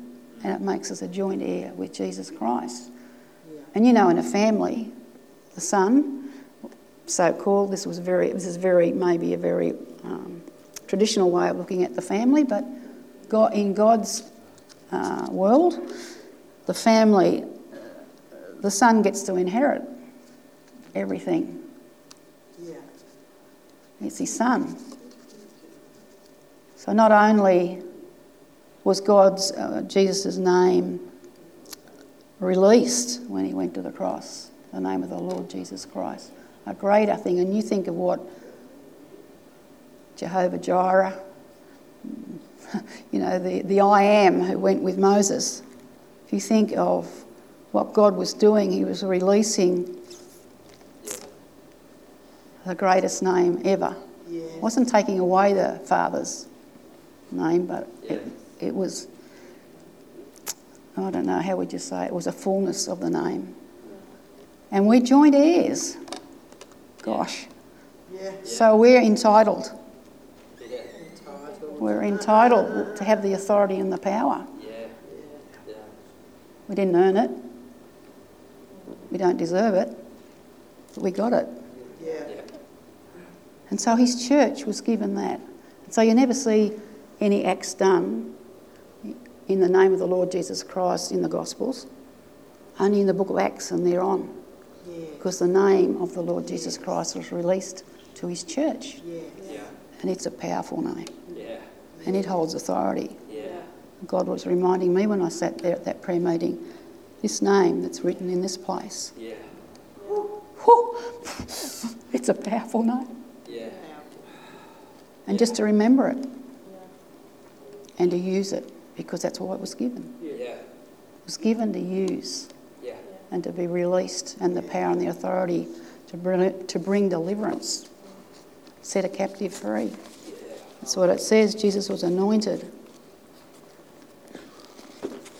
and it makes us a joint heir with Jesus Christ. And you know, in a family, the son, so called, this was very, this is very, maybe a very um, traditional way of looking at the family, but God, in God's uh, world, the family, the son gets to inherit everything. Yeah. It's his son. So not only was God's, uh, Jesus' name released when he went to the cross, the name of the Lord Jesus Christ, a greater thing. And you think of what Jehovah Jireh, you know, the, the I am who went with Moses. If you think of what God was doing, he was releasing the greatest name ever. Yeah. wasn't taking away the Father's name, but yeah. it, it was, I don't know, how would you say it? was a fullness of the name. And we joined heirs. Gosh. Yeah. So we're entitled. We're entitled to have the authority and the power. We didn't earn it. We don't deserve it. But we got it. And so his church was given that. So you never see any acts done in the name of the Lord Jesus Christ in the Gospels, only in the book of Acts and thereon. Because the name of the Lord Jesus Christ was released to his church. And it's a powerful name. Yeah. And it holds authority. God was reminding me when I sat there at that prayer meeting this name that's written in this place. Yeah. it's a powerful name. Yeah. And just to remember it and to use it because that's what it was given. Yeah. It was given to use yeah. and to be released, and the power and the authority to bring, to bring deliverance, set a captive free. That's what it says. Jesus was anointed,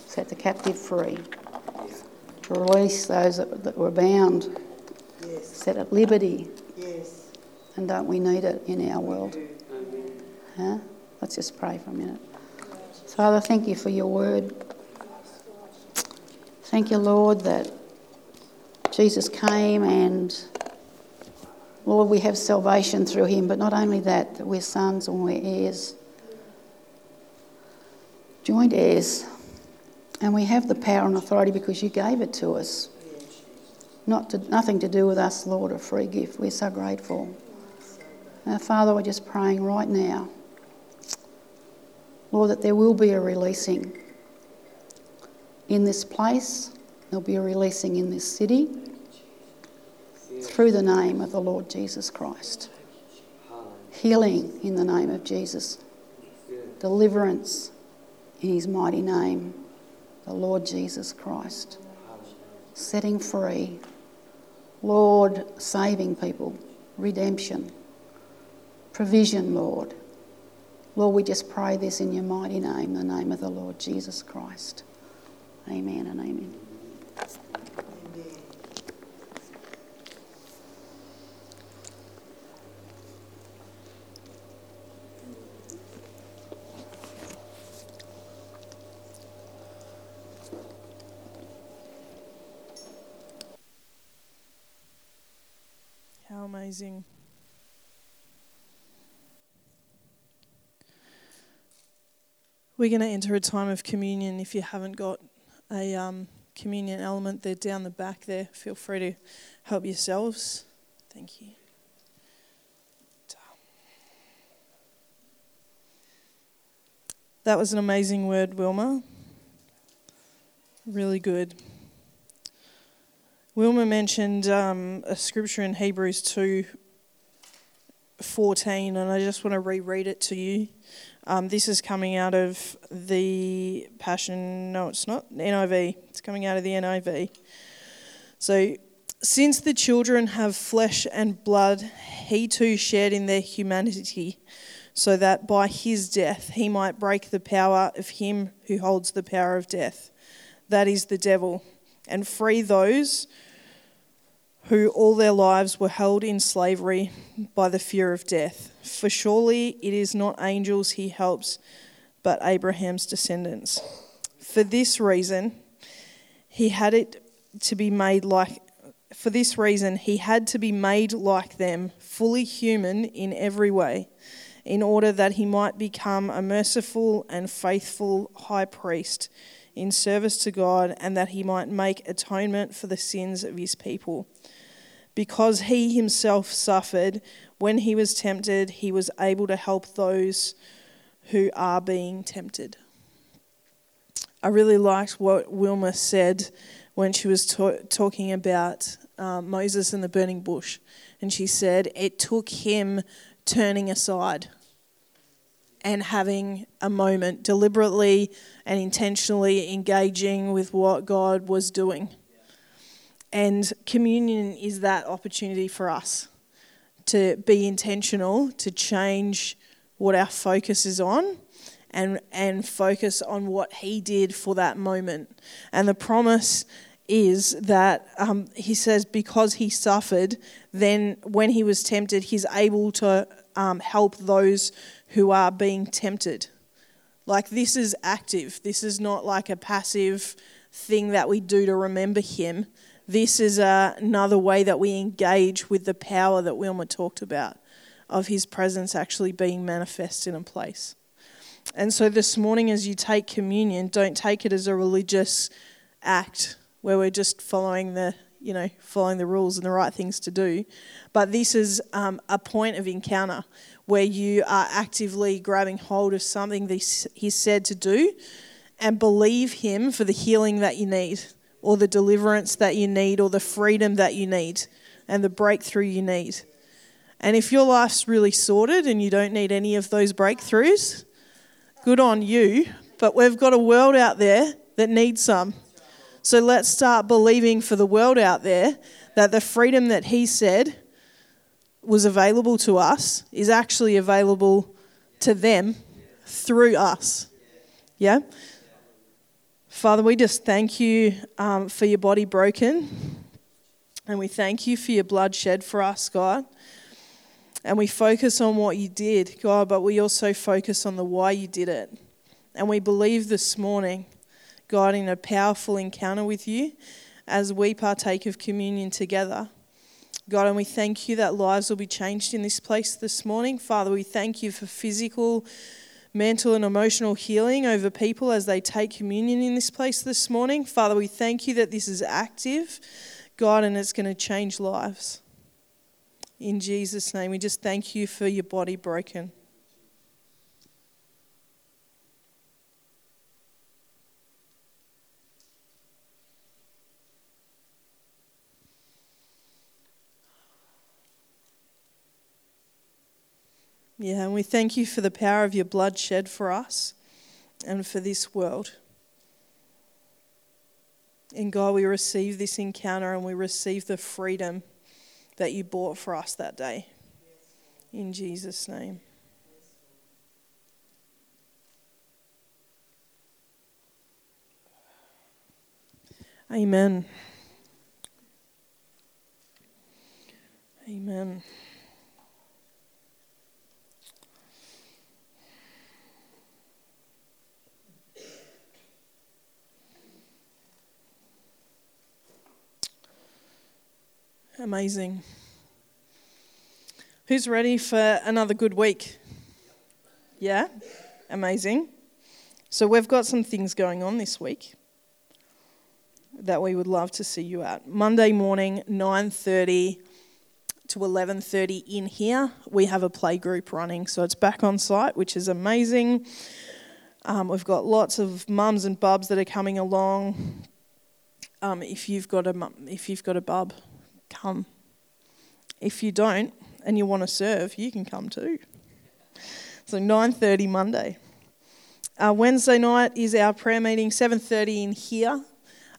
set the captive free, to release those that, that were bound, yes. set at liberty. Yes. And don't we need it in our world? Huh? Let's just pray for a minute. Father, thank you for your word. Thank you, Lord, that Jesus came and, Lord, we have salvation through him, but not only that, that we're sons and we're heirs, joint heirs, and we have the power and authority because you gave it to us. Not to, nothing to do with us, Lord, a free gift. We're so grateful. Now, Father, we're just praying right now Lord, that there will be a releasing in this place, there'll be a releasing in this city through the name of the Lord Jesus Christ. Healing in the name of Jesus. Deliverance in his mighty name, the Lord Jesus Christ. Setting free. Lord, saving people. Redemption. Provision, Lord. Lord, we just pray this in your mighty name, the name of the Lord Jesus Christ. Amen and amen. Amazing. We're going to enter a time of communion. If you haven't got a um, communion element, they're down the back there. Feel free to help yourselves. Thank you. That was an amazing word, Wilma. Really good. Wilma mentioned um, a scripture in Hebrews 2 14, and I just want to reread it to you. Um, this is coming out of the Passion, no, it's not, NIV. It's coming out of the NIV. So, since the children have flesh and blood, he too shared in their humanity, so that by his death he might break the power of him who holds the power of death, that is the devil, and free those who all their lives were held in slavery by the fear of death. For surely it is not angels he helps, but Abraham's descendants. For this reason, he had it to be made like for this reason he had to be made like them, fully human in every way, in order that he might become a merciful and faithful high priest in service to God and that he might make atonement for the sins of his people. Because he himself suffered when he was tempted, he was able to help those who are being tempted. I really liked what Wilma said when she was ta- talking about uh, Moses and the burning bush. And she said it took him turning aside and having a moment, deliberately and intentionally engaging with what God was doing. And communion is that opportunity for us to be intentional, to change what our focus is on and and focus on what he did for that moment. And the promise is that um, he says because he suffered, then when he was tempted, he's able to um, help those who are being tempted. Like this is active. This is not like a passive thing that we do to remember him this is another way that we engage with the power that Wilma talked about of his presence actually being manifest in a place. And so this morning, as you take communion, don't take it as a religious act where we're just following the you know following the rules and the right things to do but this is um, a point of encounter where you are actively grabbing hold of something he's said to do and believe him for the healing that you need or the deliverance that you need or the freedom that you need and the breakthrough you need. And if your life's really sorted and you don't need any of those breakthroughs, good on you. But we've got a world out there that needs some. So let's start believing for the world out there that the freedom that He said was available to us is actually available to them through us. Yeah? Father, we just thank you um, for your body broken. And we thank you for your blood shed for us, God. And we focus on what you did, God, but we also focus on the why you did it. And we believe this morning, God, in a powerful encounter with you as we partake of communion together. God, and we thank you that lives will be changed in this place this morning. Father, we thank you for physical mental and emotional healing over people as they take communion in this place this morning. Father, we thank you that this is active, God, and it's going to change lives. In Jesus' name, we just thank you for your body broken. Yeah, and we thank you for the power of your blood shed for us and for this world. In God, we receive this encounter and we receive the freedom that you bought for us that day. In Jesus' name. Amen. Amen. Amazing. Who's ready for another good week? Yeah? Amazing. So we've got some things going on this week that we would love to see you at. Monday morning, 9:30 to 11:30 in here, we have a play group running. So it's back on site, which is amazing. Um, we've got lots of mums and bubs that are coming along. Um, if you've got a mum, if you've got a bub, come. If you don't and you want to serve, you can come too. So 9:30 Monday. Uh, Wednesday night is our prayer meeting, 7:30 in here.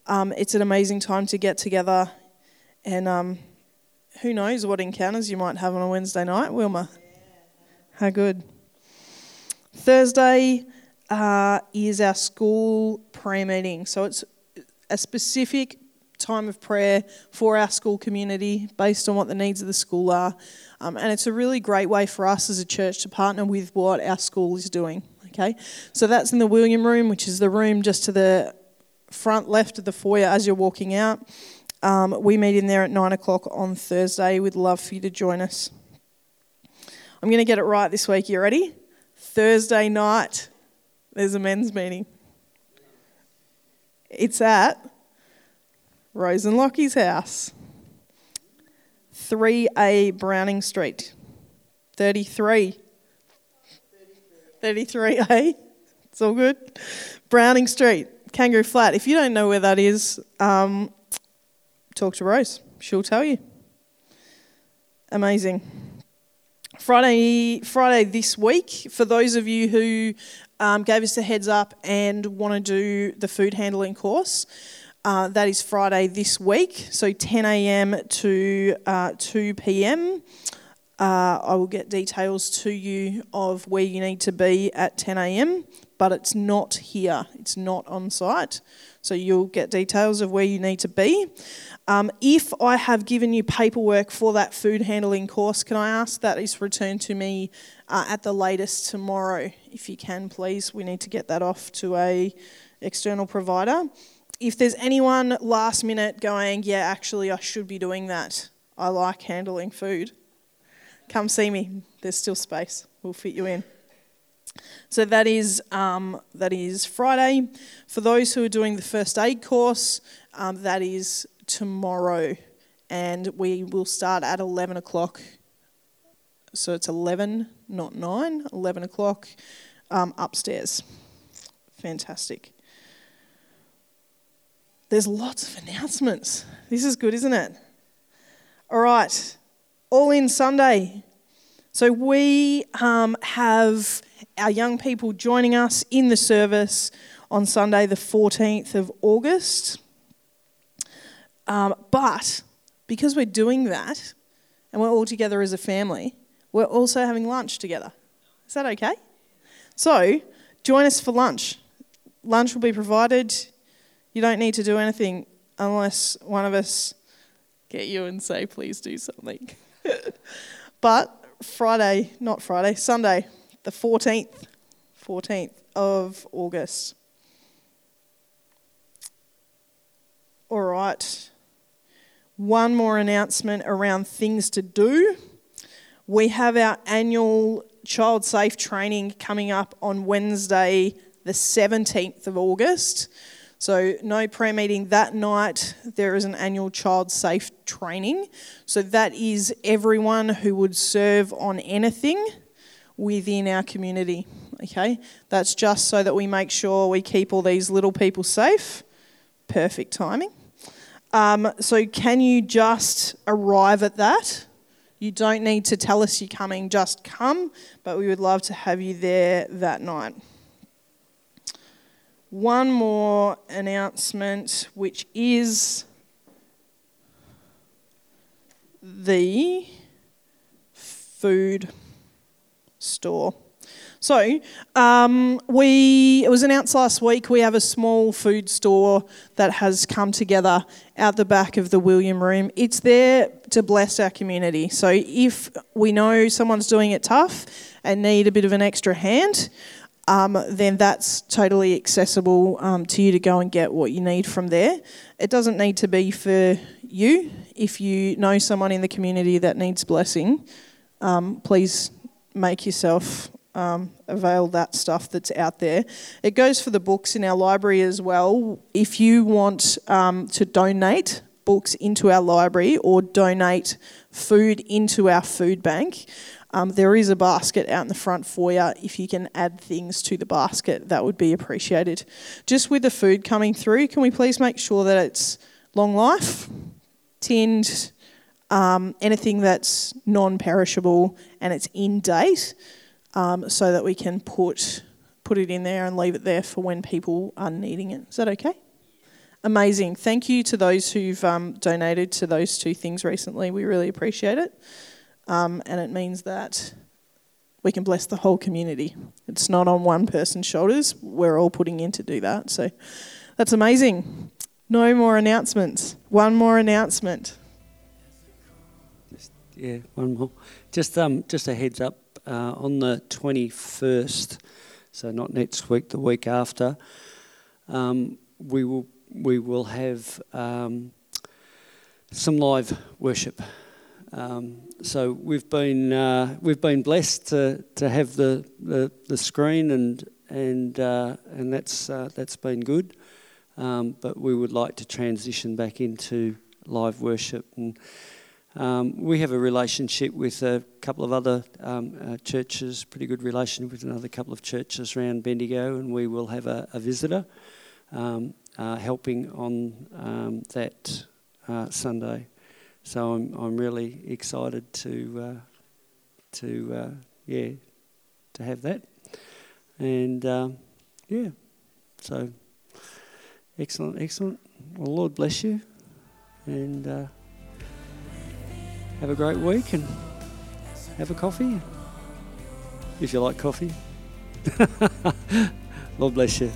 Um, it's an amazing time to get together, and um, who knows what encounters you might have on a Wednesday night, Wilma? How good. Thursday uh, is our school prayer meeting, so it's a specific time of prayer for our school community based on what the needs of the school are. Um, and it's a really great way for us as a church to partner with what our school is doing. Okay, so that's in the William Room, which is the room just to the front left of the foyer as you're walking out. Um, we meet in there at nine o'clock on Thursday. We'd love for you to join us. I'm going to get it right this week. You ready? Thursday night, there's a men's meeting. It's at Rose and Lockie's house, 3A Browning Street, 33. 33A. It's all good. Browning Street, Kangaroo Flat. If you don't know where that is, um, talk to Rose. She'll tell you. Amazing. Friday, Friday this week, for those of you who um, gave us a heads up and want to do the food handling course, uh, that is Friday this week, so 10 a.m. to uh, 2 p.m. Uh, I will get details to you of where you need to be at 10 a.m., but it's not here, it's not on site. So you'll get details of where you need to be. Um, if I have given you paperwork for that food handling course, can I ask that is returned to me uh, at the latest tomorrow? If you can, please. We need to get that off to a external provider. If there's anyone last minute going, yeah, actually, I should be doing that. I like handling food come see me. There's still space. We'll fit you in. So that is um, that is Friday. For those who are doing the first aid course, um, that is tomorrow, and we will start at 11 o'clock. So it's 11, not 9, 11 o'clock um, upstairs. Fantastic. There's lots of announcements. This is good, isn't it? All right. All in Sunday. So we um, have our young people joining us in the service on Sunday, the 14th of August. Um, but because we're doing that and we're all together as a family, we're also having lunch together. Is that okay? So join us for lunch. Lunch will be provided. You don't need to do anything unless one of us get you and say, please do something. but Friday, not Friday, Sunday, the 14th, 14th of August. All right. One more announcement around things to do. We have our annual child safe training coming up on Wednesday, the 17th of August. So, no prayer meeting that night. There is an annual child safe training. So, that is everyone who would serve on anything within our community. Okay? That's just so that we make sure we keep all these little people safe. Perfect timing. Um, so, can you just arrive at that? You don't need to tell us you're coming, just come, but we would love to have you there that night one more announcement, which is the food store. So, um, we it was announced last week. We have a small food store that has come together out the back of the William Room. It's there to bless our community. So, if we know someone's doing it tough and need a bit of an extra hand, um, then that's totally accessible um, to you to go and get what you need from there. It doesn't need to be for you. If you know someone in the community that needs blessing, um, please make yourself um, avail that stuff that's out there. It goes for the books in our library as well. If you want um, to donate books into our library or donate food into our food bank, um, there is a basket out in the front foyer. If you can add things to the basket, that would be appreciated. Just with the food coming through, can we please make sure that it's long life, tinned, um, anything that's non perishable and it's in date, um, so that we can put, put it in there and leave it there for when people are needing it. Is that okay? Amazing. Thank you to those who've um, donated to those two things recently. We really appreciate it. Um, and it means that we can bless the whole community. It's not on one person's shoulders. We're all putting in to do that. So that's amazing. No more announcements. One more announcement. Just, yeah, one more. Just um, just a heads up. Uh, on the twenty first, so not next week, the week after, um, we will we will have um, some live worship. Um, so we've been uh, we've been blessed to, to have the, the, the screen and and uh, and that's uh, that's been good. Um, but we would like to transition back into live worship and. Um, we have a relationship with a couple of other um, uh, churches, pretty good relationship with another couple of churches around Bendigo, and we will have a, a visitor um, uh, helping on um, that uh, Sunday. So I'm I'm really excited to uh, to uh, yeah to have that, and um, yeah, so excellent, excellent. Well, Lord bless you, and uh, have a great week, and have a coffee if you like coffee. Lord bless you.